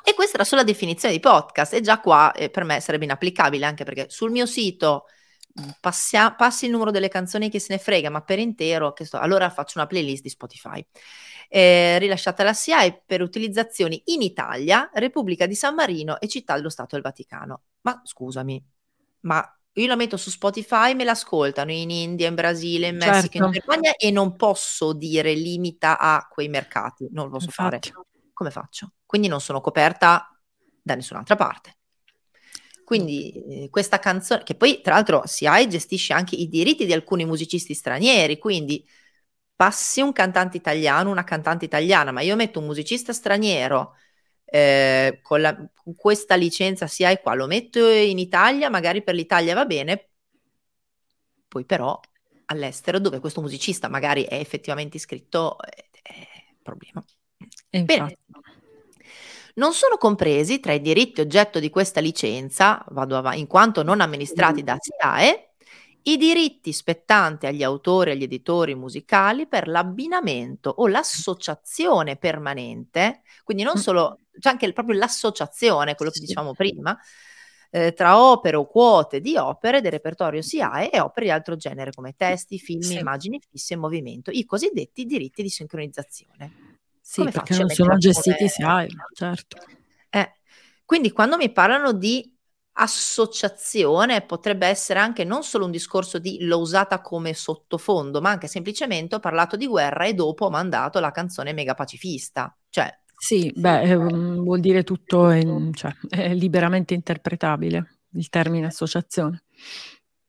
e questa era solo la definizione di podcast e già qua eh, per me sarebbe inapplicabile anche perché sul mio sito mm, passia, passi il numero delle canzoni che se ne frega, ma per intero, sto, allora faccio una playlist di Spotify. Eh, rilasciata la SIAE per utilizzazioni in Italia, Repubblica di San Marino e Città dello Stato del Vaticano. Ma scusami, ma io la metto su Spotify, me l'ascoltano in India, in Brasile, in Messico, certo. in Germania e non posso dire limita a quei mercati, non lo posso Infatti. fare. Come faccio? Quindi non sono coperta da nessun'altra parte. Quindi eh, questa canzone, che poi tra l'altro SIAE gestisce anche i diritti di alcuni musicisti stranieri, quindi passi un cantante italiano, una cantante italiana, ma io metto un musicista straniero eh, con, la, con, questa licenza SIAE qua, lo metto in Italia, magari per l'Italia va bene, poi però all'estero dove questo musicista magari è effettivamente iscritto è, è problema. Bene. Non sono compresi tra i diritti oggetto di questa licenza, avanti, in quanto non amministrati da SIAE, i diritti spettanti agli autori e agli editori musicali per l'abbinamento o l'associazione permanente, quindi non solo, c'è anche proprio l'associazione, quello che dicevamo prima, eh, tra opere o quote di opere del repertorio SIAE e opere di altro genere come testi, film, sì. immagini fisse e movimento, i cosiddetti diritti di sincronizzazione. Sì, Come perché non sono gestiti SIAE, certo. Eh, quindi quando mi parlano di associazione potrebbe essere anche non solo un discorso di l'ho usata come sottofondo, ma anche semplicemente ho parlato di guerra e dopo ho mandato la canzone mega pacifista. Cioè, sì, beh, eh, vuol dire tutto, in, cioè, è liberamente interpretabile il termine associazione.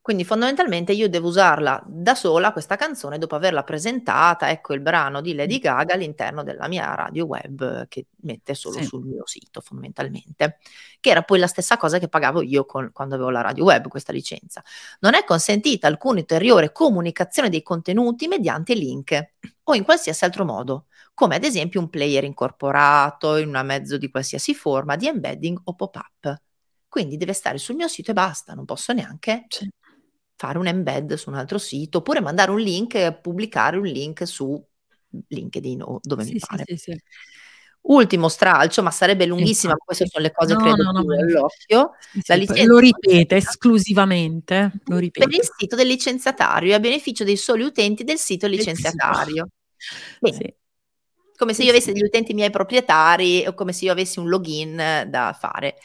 Quindi fondamentalmente io devo usarla da sola questa canzone dopo averla presentata, ecco il brano di Lady Gaga all'interno della mia radio web che mette solo sì. sul mio sito fondamentalmente, che era poi la stessa cosa che pagavo io con, quando avevo la radio web, questa licenza. Non è consentita alcuna ulteriore comunicazione dei contenuti mediante link o in qualsiasi altro modo, come ad esempio un player incorporato in una mezzo di qualsiasi forma di embedding o pop-up. Quindi deve stare sul mio sito e basta, non posso neanche sì fare un embed su un altro sito, oppure mandare un link, pubblicare un link su LinkedIn o dove sì, mi pare. Sì, sì, Ultimo stralcio, ma sarebbe lunghissima, ma queste sono le cose no, credo no, no, all'occhio. lo ripete esclusivamente, lo ripete. per il sito del licenziatario e a beneficio dei soli utenti del sito licenziatario. Come se io avessi degli utenti miei proprietari o come se io avessi un login da fare.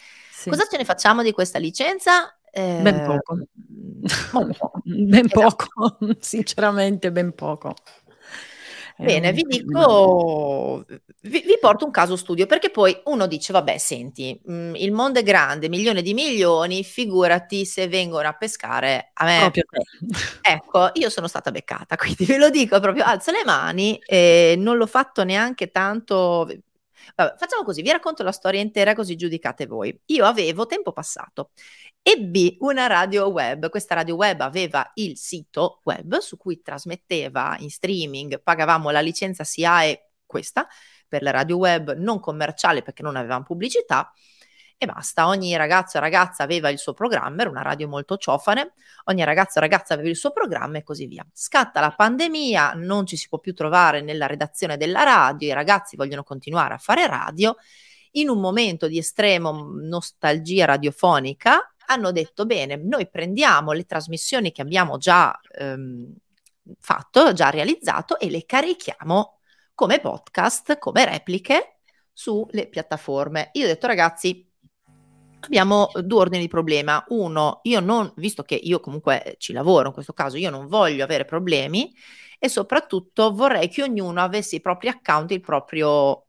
Cosa ce ne facciamo di questa licenza? Eh, ben poco. <laughs> ben esatto. poco, <laughs> sinceramente ben poco. Bene, vi dico, vi, vi, porto un caso studio perché poi uno dice, vabbè, senti, mh, mm, il mondo è grande, milioni di milioni, figurati se vengono a pescare a me. Proprio te. Ecco, io sono stata beccata, <laughs> quindi ve lo dico proprio, alzo le mani, e non l'ho fatto neanche tanto. Vabbè, facciamo così, vi racconto la storia intera così giudicate voi. Io avevo tempo passato ebbi una radio web. Questa radio web aveva il sito web su cui trasmetteva in streaming, pagavamo la licenza SIAE, questa, per la radio web non commerciale perché non avevamo pubblicità. E basta, ogni ragazzo e ragazza aveva il suo programma, era una radio molto ciofane, ogni ragazzo e ragazza aveva il suo programma e così via. Scatta la pandemia, non ci si può più trovare nella redazione della radio, i ragazzi vogliono continuare a fare radio. In un momento di estremo nostalgia radiofonica, hanno detto bene, noi prendiamo le trasmissioni che abbiamo già ehm, fatto, già realizzato e le carichiamo come podcast, come repliche sulle piattaforme. Io ho detto ragazzi, abbiamo due ordini di problema. Uno, io non, visto che io comunque ci lavoro in questo caso, io non voglio avere problemi e soprattutto vorrei che ognuno avesse i propri account, il proprio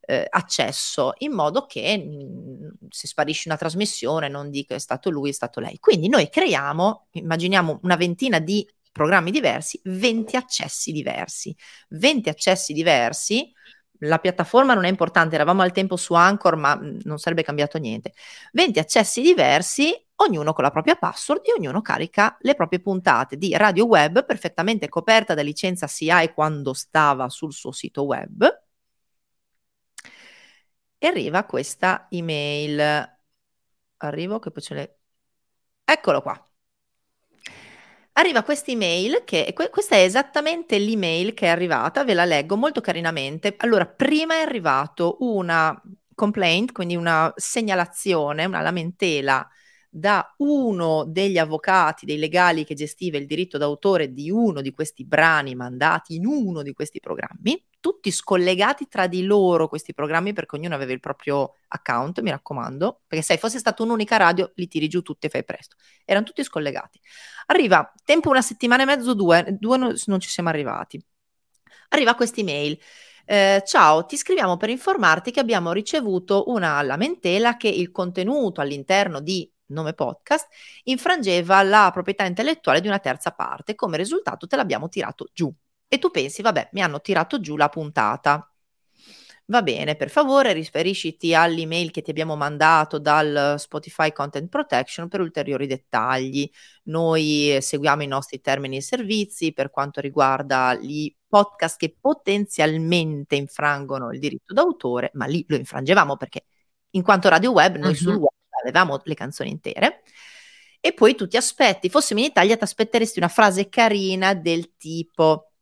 eh, accesso in modo che mh, mm, se sparisce una trasmissione non dica è stato lui, è stato lei. Quindi noi creiamo, immaginiamo una ventina di programmi diversi, 20 accessi diversi. 20 accessi diversi, la piattaforma non è importante, eravamo al tempo su Anchor, ma mm, non sarebbe cambiato niente. 20 accessi diversi, ognuno con la propria password e ognuno carica le proprie puntate di radio web perfettamente coperta da licenza SIAE quando stava sul suo sito web e arriva questa email. Arrivo che poi ce l'è. Eccolo qua. Arriva questa email che que- questa è esattamente l'email che è arrivata, ve la leggo molto carinamente. Allora, prima è arrivato una complaint, quindi una segnalazione, una lamentela da uno degli avvocati, dei legali che gestiva il diritto d'autore di uno di questi brani mandati in uno di questi programmi, tutti scollegati tra di loro questi programmi perché ognuno aveva il proprio account, mi raccomando, perché se fosse stata un'unica radio li tiri giù tutti e fai presto. Erano tutti scollegati. Arriva, tempo una settimana e mezzo, due, due non, ci siamo arrivati. Arriva questa email. Eh, ciao, ti scriviamo per informarti che abbiamo ricevuto una lamentela che il contenuto all'interno di nome podcast, infrangeva la proprietà intellettuale di una terza parte. Come risultato te l'abbiamo tirato giù. E tu pensi, vabbè, mi hanno tirato giù la puntata. Va bene, per favore riferisciti all'email che ti abbiamo mandato dal Spotify Content Protection per ulteriori dettagli. Noi seguiamo i nostri termini e servizi per quanto riguarda i podcast che potenzialmente infrangono il diritto d'autore, ma lì lo infrangevamo perché in quanto radio web noi uh-huh. sul web avevamo le canzoni intere. E poi tu ti aspetti, fossimo in Italia, ti aspetteresti una frase carina del tipo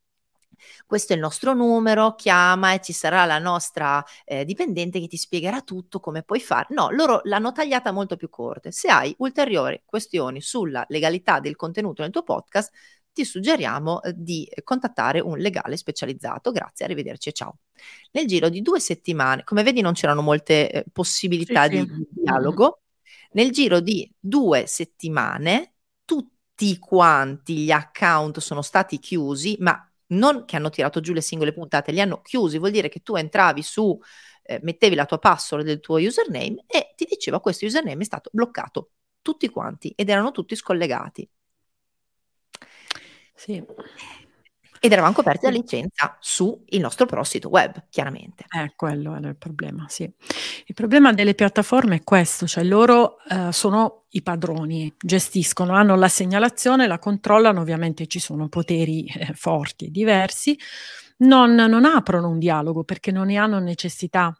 questo è il nostro numero, chiama e ci sarà la nostra eh, dipendente che ti spiegherà tutto come puoi fare. No, loro l'hanno tagliata molto più corta. Se hai ulteriori questioni sulla legalità del contenuto nel tuo podcast, ti suggeriamo eh, di contattare un legale specializzato. Grazie, arrivederci e ciao. Nel giro di due settimane, come vedi non c'erano molte eh, possibilità sì, di, sì. dialogo, nel giro di due settimane tutti quanti gli account sono stati chiusi, ma non che hanno tirato giù le singole puntate, li hanno chiusi, vuol dire che tu entravi su, eh, mettevi la tua password del tuo username e ti diceva questo username è stato bloccato, tutti quanti, ed erano tutti scollegati. Sì. Ed eravamo coperti da licenza sul nostro pro sito web, chiaramente. Eh, quello era il problema, sì. Il problema delle piattaforme è questo, cioè loro eh, sono i padroni, gestiscono, hanno la segnalazione, la controllano, ovviamente ci sono poteri eh, forti e diversi, non, non aprono un dialogo perché non ne hanno necessità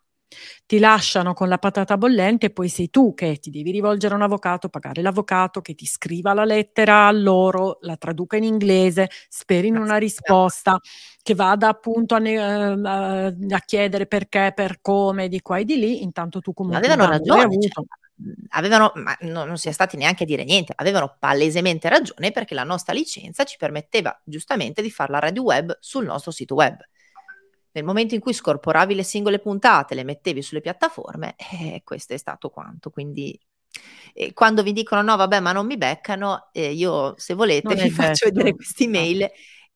ti lasciano con la patata bollente e poi sei tu che ti devi rivolgere a un avvocato, pagare l'avvocato che ti scriva la lettera a loro, la traduca in inglese, speri in una risposta che vada appunto a, ne, uh, a chiedere perché, per come, di qua e di lì, intanto tu comunque avevano ragione. Cioè, avevano, ma no, non si è stati neanche a dire niente, avevano palesemente ragione perché la nostra licenza ci permetteva giustamente di fare la radio web sul nostro sito web. Nel momento in cui scorporavi le singole puntate, le mettevi sulle piattaforme, <laughs> eh, questo è stato quanto. Quindi eh, quando vi dicono no, vabbè, ma non mi beccano, eh, io se volete <laughs> vi faccio vedere queste email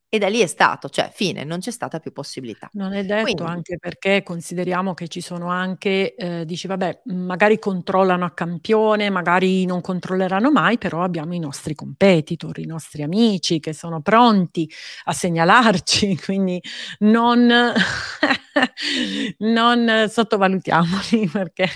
e da lì è stato, cioè fine, non c'è stata più possibilità. Non è detto, Quindi anche perché consideriamo che ci sono anche, ehm, dici vabbè, magari controllano a campione, magari non controlleranno mai, però abbiamo i nostri competitor, i nostri amici che sono pronti a segnalarci, <laughs> quindi non non sottovalutiamoli <laughs> perché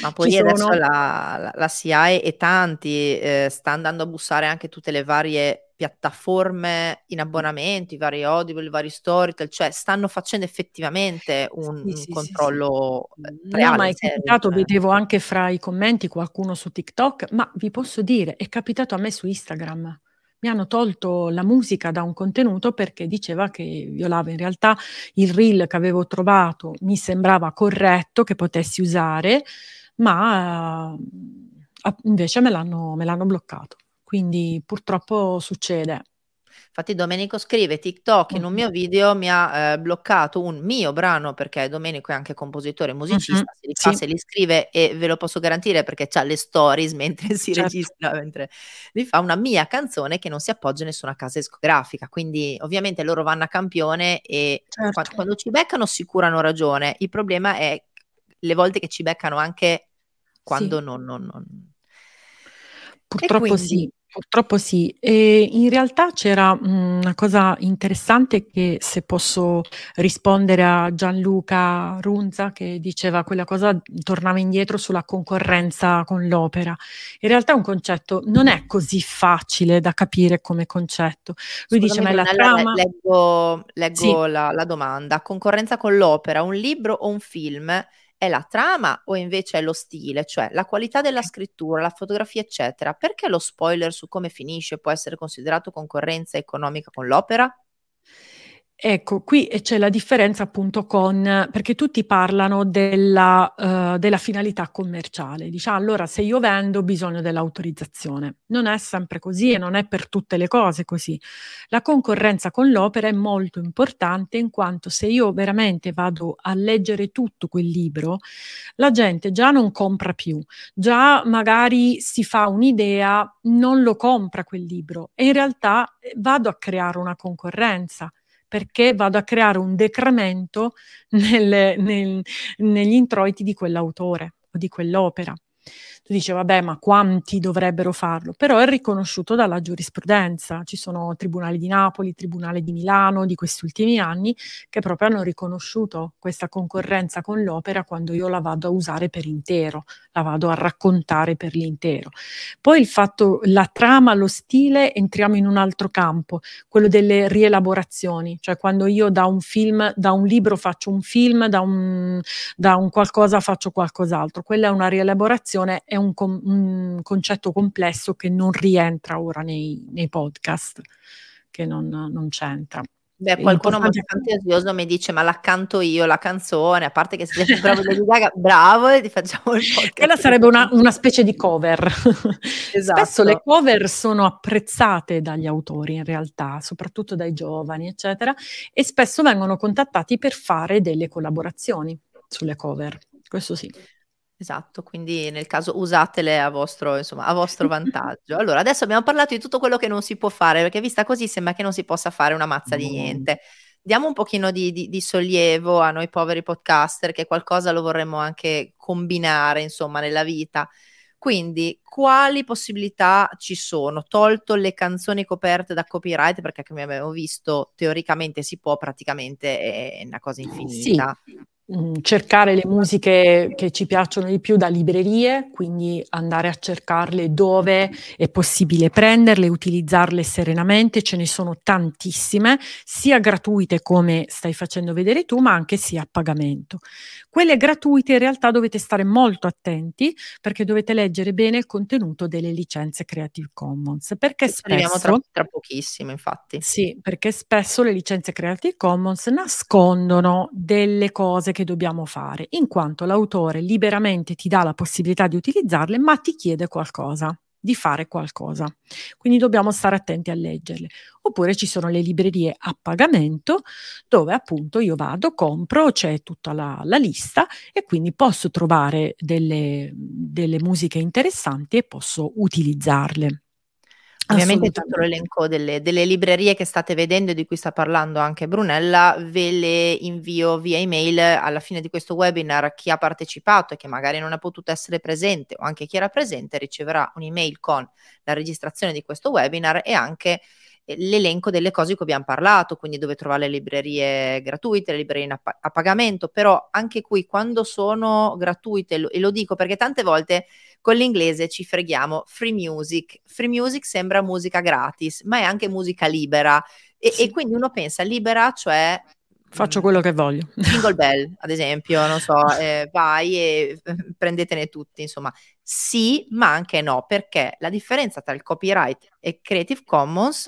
Ma poi ci adesso sono la la la SIAE e tanti, ehm, sta andando a bussare anche tutte le varie piattaforme in abbonamento, i vari Audible, i vari Storytel, cioè stanno facendo effettivamente un Sì, sì, sì, sì. controllo, ehm, No, ma reale, è serio, capitato, cioè vedevo anche fra i commenti qualcuno su TikTok, ma vi posso dire, è capitato a me su Instagram. Mi hanno tolto la musica da un contenuto perché diceva che violava in realtà il reel che avevo trovato, mi sembrava corretto che potessi usare, ma, a invece me l'hanno me l'hanno bloccato. Quindi purtroppo succede. Infatti Domenico scrive: "TikTok in un Mh-mh. mio video mi ha, ehm, bloccato un mio brano", perché Domenico è anche compositore e musicista, se li fa, sì. se li scrive e ve lo posso garantire perché c'ha le stories mentre si Certo. registra, mentre li fa, una mia canzone che non si appoggia a nessuna casa discografica. Quindi ovviamente loro vanno a campione e Certo. quando ci beccano sicuro hanno ragione. Il problema è le volte che ci beccano anche Sì. quando non non non e Purtroppo quindi sì, purtroppo sì. E in realtà c'era, mhmm, una cosa interessante che se posso rispondere a Gianluca Runza che diceva quella cosa tornava indietro sulla concorrenza con l'opera. In realtà è un concetto non è così facile da capire come concetto. Lui dice: Scusami "Ma è la trama" leggo Sì. leggo la la domanda. Concorrenza con l'opera, un libro o un film? È la trama o invece è lo stile, cioè la qualità della scrittura, la fotografia, eccetera? Perché lo spoiler su come finisce può essere considerato concorrenza economica con l'opera? Ecco, qui, ehm, c'è la differenza appunto con perché tutti parlano della uhm, della finalità commerciale. Dice: "Ah, allora se io vendo ho bisogno dell'autorizzazione." Non è sempre così e non è per tutte le cose così. La concorrenza con l'opera è molto importante in quanto se io veramente vado a leggere tutto quel libro, la gente già non compra più, già magari si fa un'idea, non lo compra quel libro e in realtà, ehm, vado a creare una concorrenza, perché vado a creare un decremento nel nel negli introiti di quell'autore o di quell'opera. Tu dici: "Vabbè, ma quanti dovrebbero farlo?" Però è riconosciuto dalla giurisprudenza. Ci sono tribunali di Napoli, tribunale di Milano di questi ultimi anni che proprio hanno riconosciuto questa concorrenza con l'opera quando io la vado a usare per intero, la vado a raccontare per l'intero. Poi il fatto la trama, lo stile, entriamo in un altro campo, quello delle rielaborazioni, cioè quando io da un film da un libro faccio un film, da un da un qualcosa faccio qualcos'altro. Quella è una rielaborazione, è un con un concetto complesso che non rientra ora nei nei podcast, che non non c'entra. Beh, qualcuno molto fantasioso mi dice: "Ma la canto io la canzone, a parte che se siete bravi Lady Gaga, bravo e ti facciamo il Quella podcast sarebbe una una specie di cover. <laughs> Spesso le Esatto. cover sono apprezzate dagli autori in realtà, soprattutto dai giovani, eccetera, e spesso vengono contattati per fare delle collaborazioni sulle cover. Questo sì. Esatto, quindi nel caso usatele a vostro insomma, a vostro <laughs> vantaggio. Allora, adesso abbiamo parlato di tutto quello che non si può fare, perché vista così sembra che non si possa fare una mazza di niente. Diamo un pochino di di di sollievo a noi poveri podcaster che qualcosa lo vorremmo anche combinare, insomma, nella vita. Quindi, quali possibilità ci sono? Tolto le canzoni coperte da copyright, perché come abbiamo visto teoricamente si può, praticamente è una cosa Sì, infinita. mhmm, cercare le musiche che ci piacciono di più da librerie, quindi andare a cercarle dove è possibile prenderle, utilizzarle serenamente, ce ne sono tantissime, sia gratuite come stai facendo vedere tu, ma anche sia a pagamento. Quelle gratuite in realtà dovete stare molto attenti, perché dovete leggere bene il contenuto delle licenze Creative Commons, perché arriviamo tra spesso tra pochissimo, infatti. sì, perché spesso le licenze Creative Commons nascondono delle cose che dobbiamo fare, in quanto l'autore liberamente ti dà la possibilità di utilizzarle, ma ti chiede qualcosa, di fare qualcosa. Quindi dobbiamo stare attenti a leggerle. Oppure ci sono le librerie a pagamento, dove appunto io vado, compro, c'è tutta la la lista e quindi posso trovare delle delle musiche interessanti e posso utilizzarle. Ovviamente tutto l'elenco delle, delle, librerie che state vedendo e di cui sta parlando anche Brunella ve le invio via email alla fine di questo webinar. Chi ha partecipato e che magari non ha potuto essere presente o anche chi era presente riceverà un'email con la registrazione di questo webinar e anche l'elenco delle cose di cui abbiamo parlato, quindi dove trovare le librerie gratuite, le librerie a, a pagamento, però anche qui quando sono gratuite, e lo dico perché tante volte con l'inglese ci freghiamo, free music, free music sembra musica gratis, ma è anche musica libera e, sì. e quindi uno pensa libera, cioè Faccio quello che voglio. Jingle <laughs> Bell, ad esempio, non so, <laughs> eh, vai e prendetene tutti, insomma. Sì, ma anche no, perché la differenza tra il copyright e Creative Commons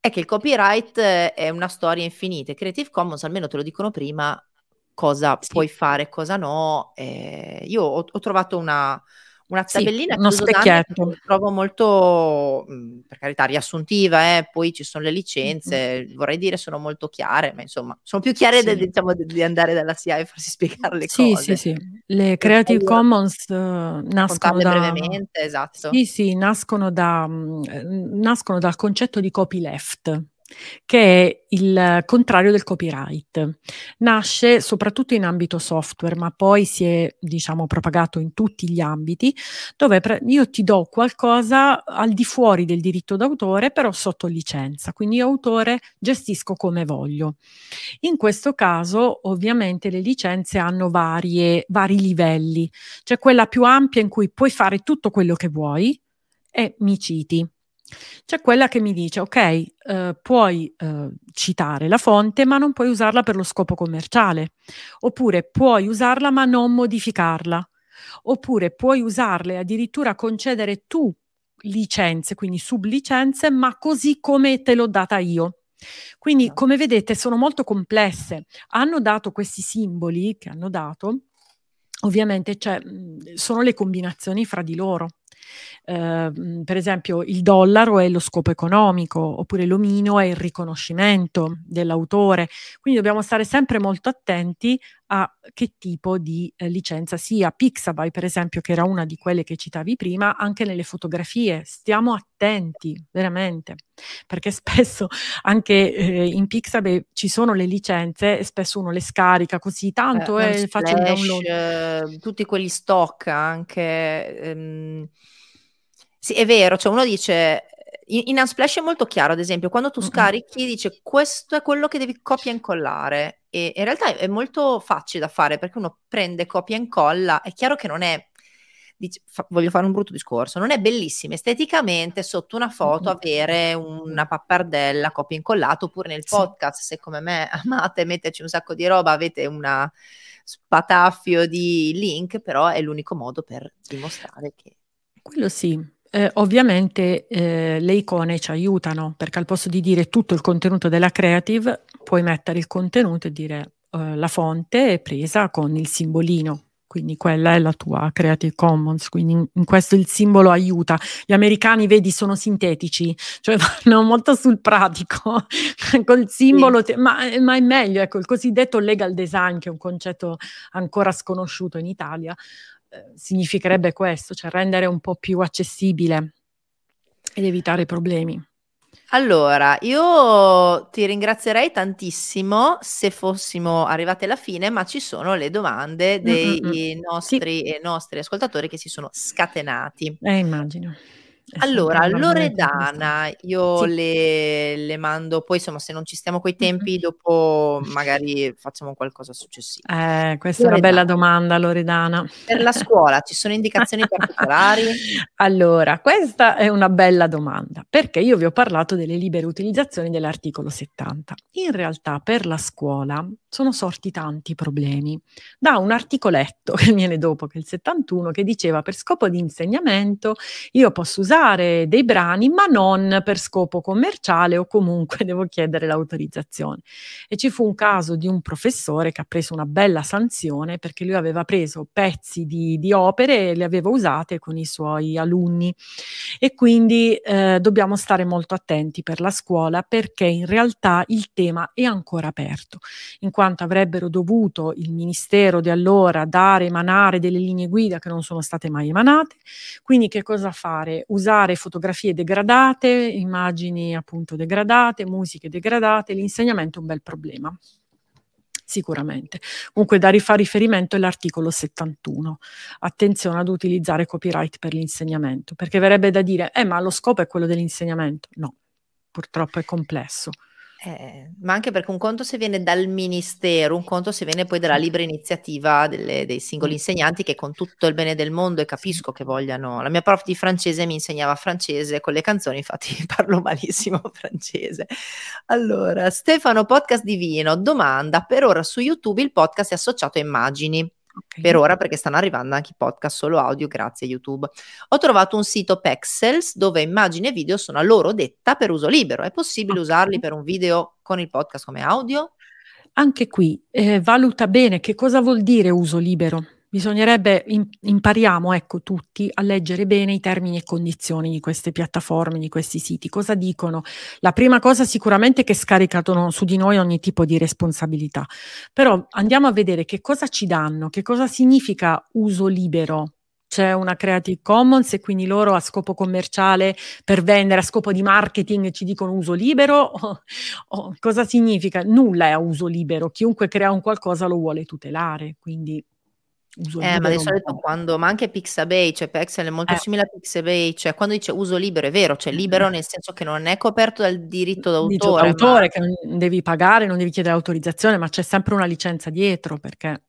è che il copyright è una storia infinita. Creative Commons, almeno te lo dicono prima, cosa sì. puoi fare, cosa no. Eh, io ho, ho trovato una, una tabellina sì, uno specchietto. che trovo molto, mhmm, per carità, riassuntiva, eh? poi ci sono le licenze, mm-hmm. vorrei dire sono molto chiare, ma insomma, sono più chiare sì. de, diciamo, di andare dalla CIA e farsi <laughs> spiegare le sì, cose. Sì, sì, Le Creative Commons uh, nascono da... brevemente, esatto. Sì, sì, nascono, da, mh, mhmm, nascono dal concetto di copyleft che è il contrario del copyright. Nasce soprattutto in ambito software, ma poi si è, diciamo, propagato in tutti gli ambiti, dove pre- io ti do qualcosa al di fuori del diritto d'autore, però sotto licenza. Quindi autore gestisco come voglio. In questo caso, ovviamente, le licenze hanno varie, vari livelli. C'è quella più ampia in cui puoi fare tutto quello che vuoi e mi citi c'è quella che mi dice, ok, eh, puoi eh, citare la fonte, ma non puoi usarla per lo scopo commerciale, oppure puoi usarla ma non modificarla, oppure puoi usarla e addirittura concedere tu licenze, quindi sublicenze, ma così come te l'ho data io. Quindi, come vedete, sono molto complesse. Hanno dato questi simboli che hanno dato, ovviamente cioè, sono le combinazioni fra di loro. Ehm, per esempio il dollaro è lo scopo economico, oppure l'omino è il riconoscimento dell'autore. Quindi dobbiamo stare sempre molto attenti a che tipo di eh, licenza sia. Pixabay, per esempio, che era una di quelle che citavi prima, anche nelle fotografie. Stiamo attenti, veramente, perché spesso anche eh, in Pixabay ci sono le licenze e spesso uno le scarica così, tanto eh, e faccio il download. Eh, tutti quelli stock anche. Ehm sì, è vero, cioè uno dice in, in Unsplash è molto chiaro, ad esempio, quando tu scarichi dice questo è quello che devi copia e incollare. E in realtà è, molto facile da fare perché uno prende copia e incolla, è chiaro che non è Dice, fa, voglio fare un brutto discorso, non è bellissimo esteticamente sotto una foto avere una pappardella copia incollata oppure nel podcast, sì. se come me amate metterci un sacco di roba, avete una spataffio di link, però è l'unico modo per dimostrare che... Quello sì, eh, ovviamente eh, le icone ci aiutano perché al posto di dire tutto il contenuto della creative puoi mettere il contenuto e dire eh, la fonte è presa con il simbolino quindi quella è la tua Creative Commons, quindi in, in, questo il simbolo aiuta. Gli americani, vedi, sono sintetici, cioè <laughs> vanno molto sul pratico, <laughs> col simbolo, sì. ma, ma, è meglio, ecco, il cosiddetto legal design, che è un concetto ancora sconosciuto in Italia, eh, significherebbe questo, cioè rendere un po' più accessibile ed evitare problemi. Allora, io ti ringrazierei tantissimo se fossimo arrivati alla fine, ma ci sono le domande dei Mm-mm-mm. nostri sì. nostri ascoltatori che si sono scatenati. Eh, immagino. Allora, Loredana, io sì. le, le, mando, poi insomma se non ci stiamo coi tempi, mm-hmm. dopo magari facciamo qualcosa successivo. Eh, questa Loredana. è una bella domanda, Loredana. Per la scuola ci sono indicazioni <laughs> particolari? Allora, questa è una bella domanda, perché io vi ho parlato delle libere utilizzazioni dell'articolo 70. In realtà per la scuola sono sorti tanti problemi. Da un articoletto che viene dopo, che è il 71, che diceva per scopo di insegnamento io posso usare dei brani, ma non per scopo commerciale o comunque devo chiedere l'autorizzazione. E ci fu un caso di un professore che ha preso una bella sanzione perché lui aveva preso pezzi di, di opere e le aveva usate con i suoi alunni. E quindi eh, dobbiamo stare molto attenti per la scuola perché in realtà il tema è ancora aperto, in quanto quanto avrebbero dovuto il ministero di allora dare, emanare delle linee guida che non sono state mai emanate. Quindi che cosa fare? Usare fotografie degradate, immagini appunto degradate, musiche degradate, l'insegnamento è un bel problema sicuramente. Comunque da rifare riferimento è l'articolo 71. Attenzione ad utilizzare copyright per l'insegnamento, perché verrebbe da dire, eh ma lo scopo è quello dell'insegnamento. No, purtroppo è complesso. Eh, ma anche perché un conto se viene dal ministero, un conto se viene poi dalla libera iniziativa delle, dei singoli insegnanti che con tutto il bene del mondo e capisco che vogliano. La mia prof di francese mi insegnava francese con le canzoni, infatti <laughs> parlo malissimo <laughs> francese. Allora, Stefano Podcast Divino domanda, per ora su YouTube il podcast è associato a immagini. Okay. Per ora perché stanno arrivando anche i podcast solo audio grazie a YouTube. Ho trovato un sito Pexels dove immagini e video sono a loro detta per uso libero. È possibile okay. usarli per un video con il podcast come audio? Anche qui eh, valuta bene che cosa vuol dire uso libero. Bisognerebbe, impariamo, ecco, tutti a leggere bene i termini e condizioni di queste piattaforme, di questi siti. Cosa dicono? La prima cosa sicuramente è che scaricano su di noi ogni tipo di responsabilità. Però andiamo a vedere che cosa ci danno, che cosa significa uso libero. C'è una Creative Commons e quindi loro a scopo commerciale per vendere, a scopo di marketing ci dicono uso libero? <laughs> O, o cosa significa? Nulla è a uso libero, chiunque crea un qualcosa lo vuole tutelare, quindi uso eh, ma di solito quando, ma anche Pixabay, cioè Pexel è molto eh. simile a Pixabay, cioè quando dice uso libero è vero, cioè libero nel senso che non è coperto dal diritto d'autore. d'autore ma... che non devi pagare, non devi chiedere autorizzazione, ma c'è sempre una licenza dietro perché...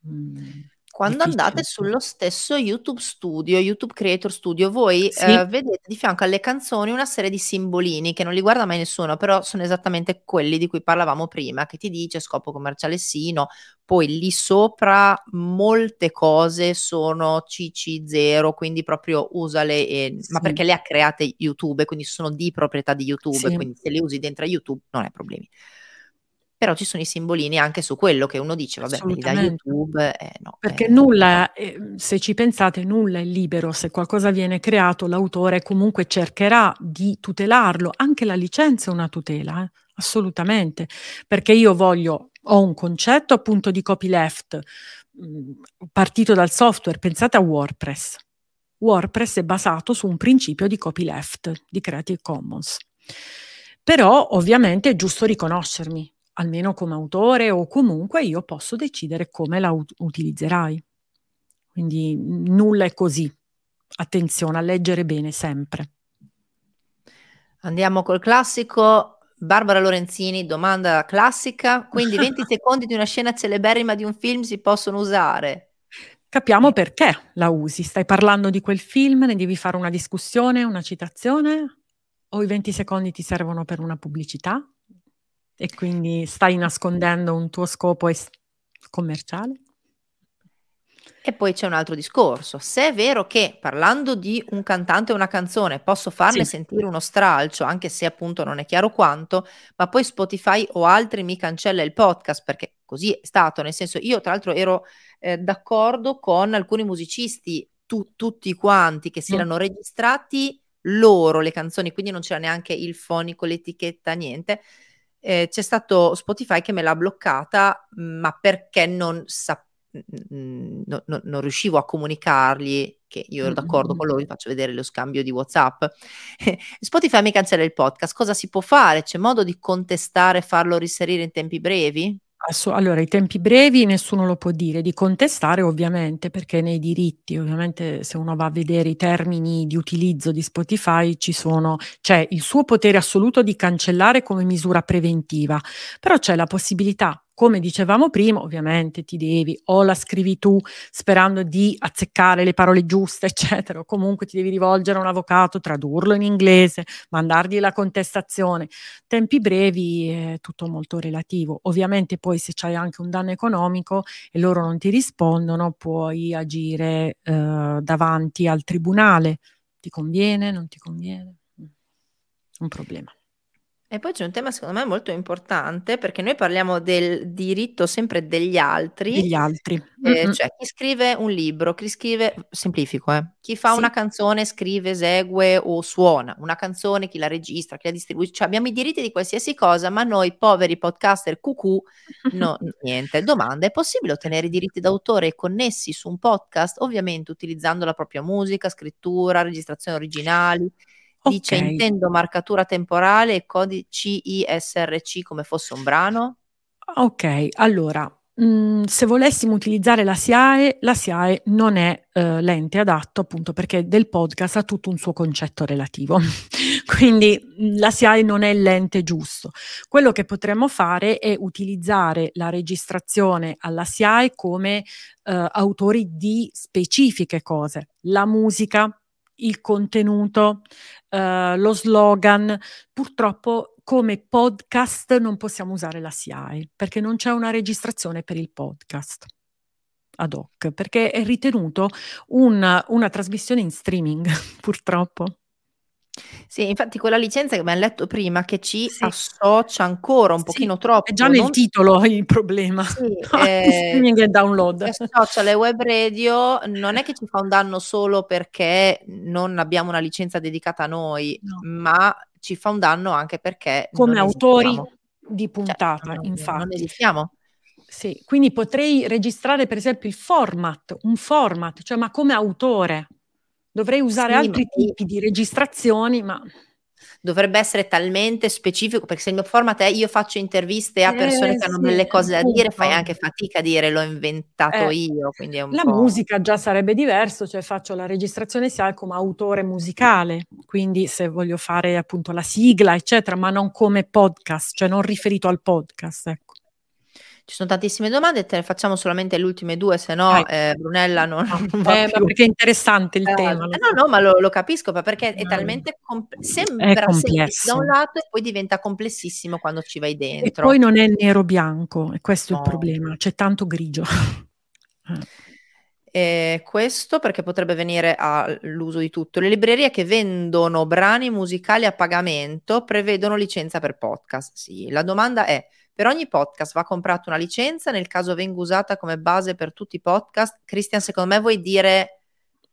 Mh quando andate sullo stesso YouTube Studio, YouTube Creator Studio, voi sì. eh, vedete di fianco alle canzoni una serie di simbolini che non li guarda mai nessuno, però sono esattamente quelli di cui parlavamo prima, che ti dice scopo commerciale sì, no. Poi lì sopra molte cose sono CC0, quindi proprio usale, e, sì. ma perché le ha create YouTube, quindi sono di proprietà di YouTube, sì. quindi se le usi dentro a YouTube non hai problemi però ci sono i simbolini anche su quello che uno dice, vabbè, da YouTube, eh, no. Perché eh. nulla, eh, se ci pensate, nulla è libero, se qualcosa viene creato, l'autore comunque cercherà di tutelarlo, anche la licenza è una tutela, eh, assolutamente, perché io voglio, ho un concetto appunto di copyleft, mh, mm, partito dal software, pensate a WordPress. WordPress è basato su un principio di copyleft, di Creative Commons. Però ovviamente è giusto riconoscermi, almeno come autore o comunque io posso decidere come la ut- utilizzerai. Quindi nulla è così. Attenzione a leggere bene sempre. Andiamo col classico. Barbara Lorenzini, domanda classica. Quindi <laughs> 20 secondi di una scena celeberrima di un film si possono usare? Capiamo perché la usi. Stai parlando di quel film, ne devi fare una discussione, una citazione? O i 20 secondi ti servono per una pubblicità? E quindi stai nascondendo un tuo scopo es- commerciale? E poi c'è un altro discorso. Se è vero che parlando di un cantante o una canzone posso farne sì. sentire uno stralcio, anche se appunto non è chiaro quanto, ma poi Spotify o altri mi cancella il podcast perché così è stato. Nel senso, io tra l'altro ero eh, d'accordo con alcuni musicisti, tu, tutti quanti, che si mm. erano registrati loro le canzoni, quindi non c'era neanche il fonico, l'etichetta, niente eh, c'è stato Spotify che me l'ha bloccata, ma perché non sapevo. No, no, non riuscivo a comunicargli che io ero d'accordo con loro, vi faccio vedere lo scambio di WhatsApp. <laughs> Spotify mi cancella il podcast. Cosa si può fare? C'è modo di contestare e farlo riserire in tempi brevi? Allora, i tempi brevi nessuno lo può dire, di contestare ovviamente, perché nei diritti, ovviamente se uno va a vedere i termini di utilizzo di Spotify ci sono, c'è il suo potere assoluto di cancellare come misura preventiva, però c'è la possibilità come dicevamo prima, ovviamente ti devi o la scrivi tu sperando di azzeccare le parole giuste, <laughs> eccetera, o comunque ti devi rivolgere a un avvocato, tradurlo in inglese, mandargli la contestazione. Tempi brevi è tutto molto relativo. Ovviamente poi se c'hai anche un danno economico e loro non ti rispondono, puoi agire eh, davanti al tribunale. Ti conviene? Non ti conviene? Un problema. E poi c'è un tema secondo me molto importante perché noi parliamo del diritto sempre degli altri. Degli altri. Eh, cioè chi scrive un libro, chi scrive, semplifico, eh, chi fa sì. una canzone, scrive, esegue o suona una canzone, chi la registra, chi la distribuisce, cioè abbiamo i diritti di qualsiasi cosa, ma noi poveri podcaster cucù, no, <laughs> niente. Domanda, è possibile ottenere i diritti d'autore connessi su un podcast? Ovviamente utilizzando la propria musica, scrittura, registrazioni originali Dice okay. intendo marcatura temporale e codici ISRC come fosse un brano. Ok, allora, mhmm, se volessimo utilizzare la SIAE, la SIAE non è uh, l'ente adatto appunto perché del podcast ha tutto un suo concetto relativo. <laughs> Quindi mhmm, la SIAE non è l'ente giusto. Quello che potremmo fare è utilizzare la registrazione alla SIAE come uh, autori di specifiche cose, la musica, il contenuto, uh, lo slogan. Purtroppo come podcast non possiamo usare la SIAE perché non c'è una registrazione per il podcast ad hoc, perché è ritenuto un, una trasmissione in streaming, <laughs> purtroppo. Sì, infatti quella licenza che abbiamo letto prima che ci sì. associa ancora un sì, pochino troppo. È già nel non... titolo il problema. Sì, <laughs> eh, streaming e download. Associa le web radio, non è che ci fa un danno solo perché non abbiamo una licenza dedicata a noi, no. ma ci fa un danno anche perché come autori esistiamo. di cioè, puntata, cioè, infatti. Non esistiamo. Sì, quindi potrei registrare per esempio il format, un format, cioè ma come autore. Dovrei usare sì, altri tipi di registrazioni, ma dovrebbe essere talmente specifico perché se il mio format è io faccio interviste a persone eh, che hanno sì, delle cose da dire, fai anche fatica a dire l'ho inventato eh, io. la po'... musica già sarebbe diverso, cioè faccio la registrazione sia come autore musicale, quindi se voglio fare appunto la sigla, eccetera, ma non come podcast, cioè non riferito al podcast. Ecco. Ci sono tantissime domande, te ne facciamo solamente le ultime due, se no eh, Brunella non, non va eh, più. perché è interessante il eh, tema. no, no, ma lo, lo capisco, perché è talmente comp- sembra semplice da un lato e poi diventa complessissimo quando ci vai dentro. E poi non è nero-bianco, e questo no. è il problema, c'è tanto grigio. Eh, questo perché potrebbe venire all'uso di tutto. Le librerie che vendono brani musicali a pagamento prevedono licenza per podcast. Sì, la domanda è per ogni podcast va comprata una licenza, nel caso venga usata come base per tutti i podcast. Cristian, secondo me vuoi dire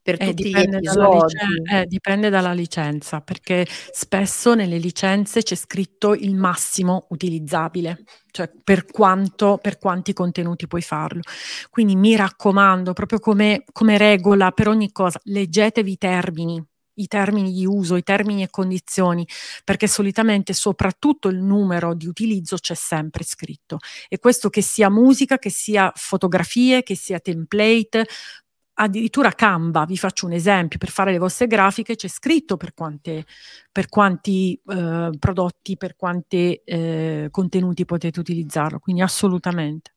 per eh, tutti gli episodi? Licen- eh, dipende dalla licenza, perché spesso nelle licenze c'è scritto il massimo utilizzabile, cioè per, quanto, per quanti contenuti puoi farlo. Quindi mi raccomando, proprio come, come regola per ogni cosa, leggetevi i termini i termini di uso, i termini e condizioni, perché solitamente soprattutto il numero di utilizzo c'è sempre scritto. E questo che sia musica, che sia fotografie, che sia template, addirittura Canva, vi faccio un esempio, per fare le vostre grafiche c'è scritto per, quante, per quanti eh, prodotti, per quanti eh, contenuti potete utilizzarlo, quindi assolutamente.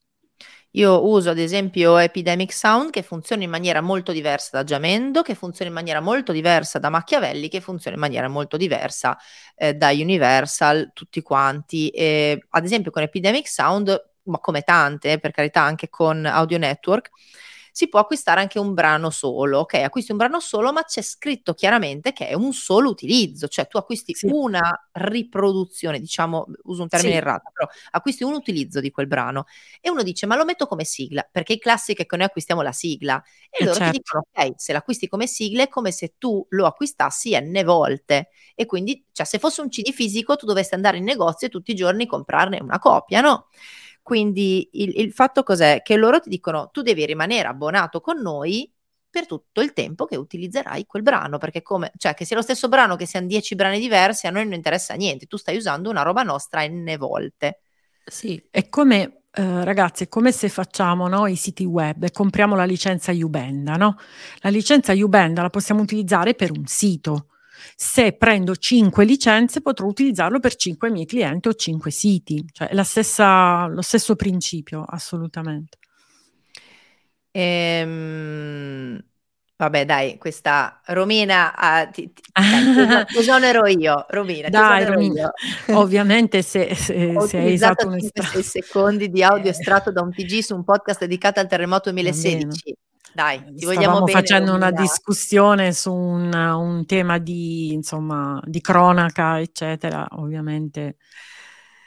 Io uso ad esempio Epidemic Sound che funziona in maniera molto diversa da Giamendo, che funziona in maniera molto diversa da Machiavelli, che funziona in maniera molto diversa eh, da Universal, tutti quanti. E, ad esempio con Epidemic Sound, ma come tante, eh, per carità, anche con Audio Network, si può acquistare anche un brano solo. Ok, acquisti un brano solo, ma c'è scritto chiaramente che è un solo utilizzo, cioè tu acquisti sì. una riproduzione, diciamo, uso un termine sì. errato, però acquisti un utilizzo di quel brano e uno dice "Ma lo metto come sigla", perché i classici è che noi acquistiamo la sigla e eh loro certo. ti dicono "Ok, se l'acquisti come sigla è come se tu lo acquistassi n volte" e quindi, cioè se fosse un CD fisico tu dovresti andare in negozio e tutti i giorni comprarne una copia, no? Quindi il, il fatto cos'è? Che loro ti dicono tu devi rimanere abbonato con noi per tutto il tempo che utilizzerai quel brano, perché come, cioè che sia lo stesso brano, che siano dieci brani diversi, a noi non interessa niente, tu stai usando una roba nostra n volte. Sì, è come Uh, ragazzi, è come se facciamo no, i siti web e compriamo la licenza Ubenda, no? La licenza Ubenda la possiamo utilizzare per un sito, se prendo 5 licenze potrò utilizzarlo per 5 miei clienti o 5 siti, cioè è stessa, lo stesso principio assolutamente. Ehm, vabbè dai, questa Romina, ah, ti, ti, <laughs> ti esonero io, Romina, dai, Romina. Io. ovviamente se, se, se hai usato un estratto. secondi di audio <laughs> estratto da un TG su un podcast dedicato al terremoto 2016. Dai, ti vogliamo bene. facendo una discussione su un, un tema di, insomma, di cronaca, eccetera, ovviamente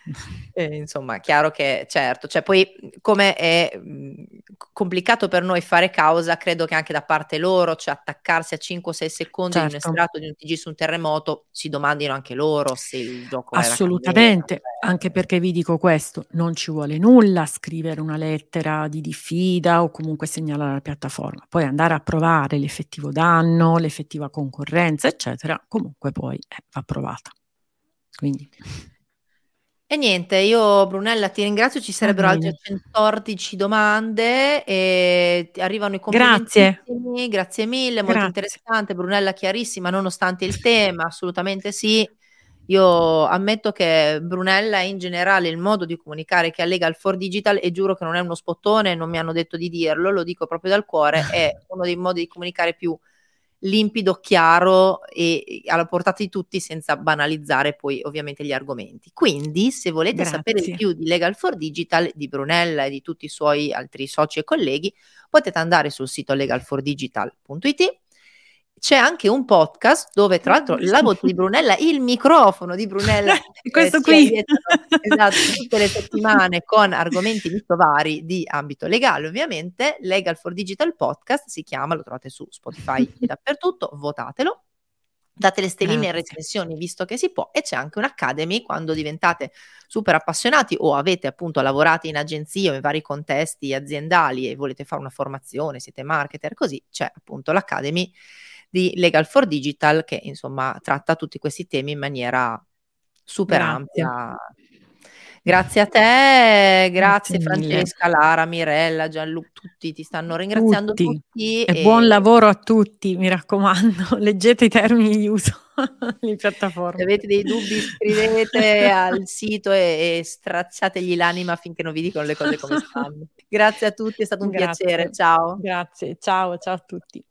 <laughs> eh, insomma, chiaro che certo, cioè poi come è mh, complicato per noi fare causa, credo che anche da parte loro, cioè attaccarsi a 5-6 secondi certo. di un estratto di un TG su un terremoto, si domandino anche loro se il gioco Assolutamente, cioè anche perché vi dico questo, non ci vuole nulla scrivere una lettera di diffida o comunque segnalare la piattaforma, poi andare a provare l'effettivo danno, l'effettiva concorrenza, eccetera, comunque poi eh, va provata. Quindi e niente, io Brunella ti ringrazio, ci sarebbero altre 114 domande e arrivano i Grazie. grazie mille, molto Grazie. interessante, Brunella chiarissima nonostante il tema, assolutamente sì. Io ammetto che Brunella in generale il modo di comunicare che ha Legal for Digital e giuro che non è uno spottone, non mi hanno detto di dirlo, lo dico proprio dal cuore, è uno dei modi di comunicare più limpido, chiaro e alla portata di tutti senza banalizzare poi ovviamente gli argomenti. Quindi se volete Grazie. sapere di più di Legal for Digital, di Brunella e di tutti i suoi altri soci e colleghi, potete andare sul sito legalfordigital.it c'è anche un podcast dove tra l'altro la voce di Brunella, il microfono di Brunella <laughs> questo eh, qui. <laughs> esatto, tutte le settimane con argomenti molto vari di ambito legale ovviamente. Legal for Digital Podcast si chiama, lo trovate su Spotify e <laughs> dappertutto, votatelo. Date le stelline in recensioni visto che si può e c'è anche un'academy quando diventate super appassionati o avete appunto lavorato in agenzie o in vari contesti aziendali e volete fare una formazione, siete marketer così, c'è appunto l'academy di Legal for Digital che insomma tratta tutti questi temi in maniera super grazie. ampia. Grazie a te, grazie, grazie Francesca, Lara, Mirella, Gianluca, tutti ti stanno ringraziando tutti. tutti e, e, buon lavoro a tutti, mi raccomando, <laughs> leggete i termini di uso <laughs> in piattaforma. Se avete dei dubbi scrivete al sito e, e stracciategli l'anima finché non vi dicono le cose come stanno. <laughs> Grazie a tutti, è stato un grazie. piacere, ciao. Grazie, ciao, ciao a tutti.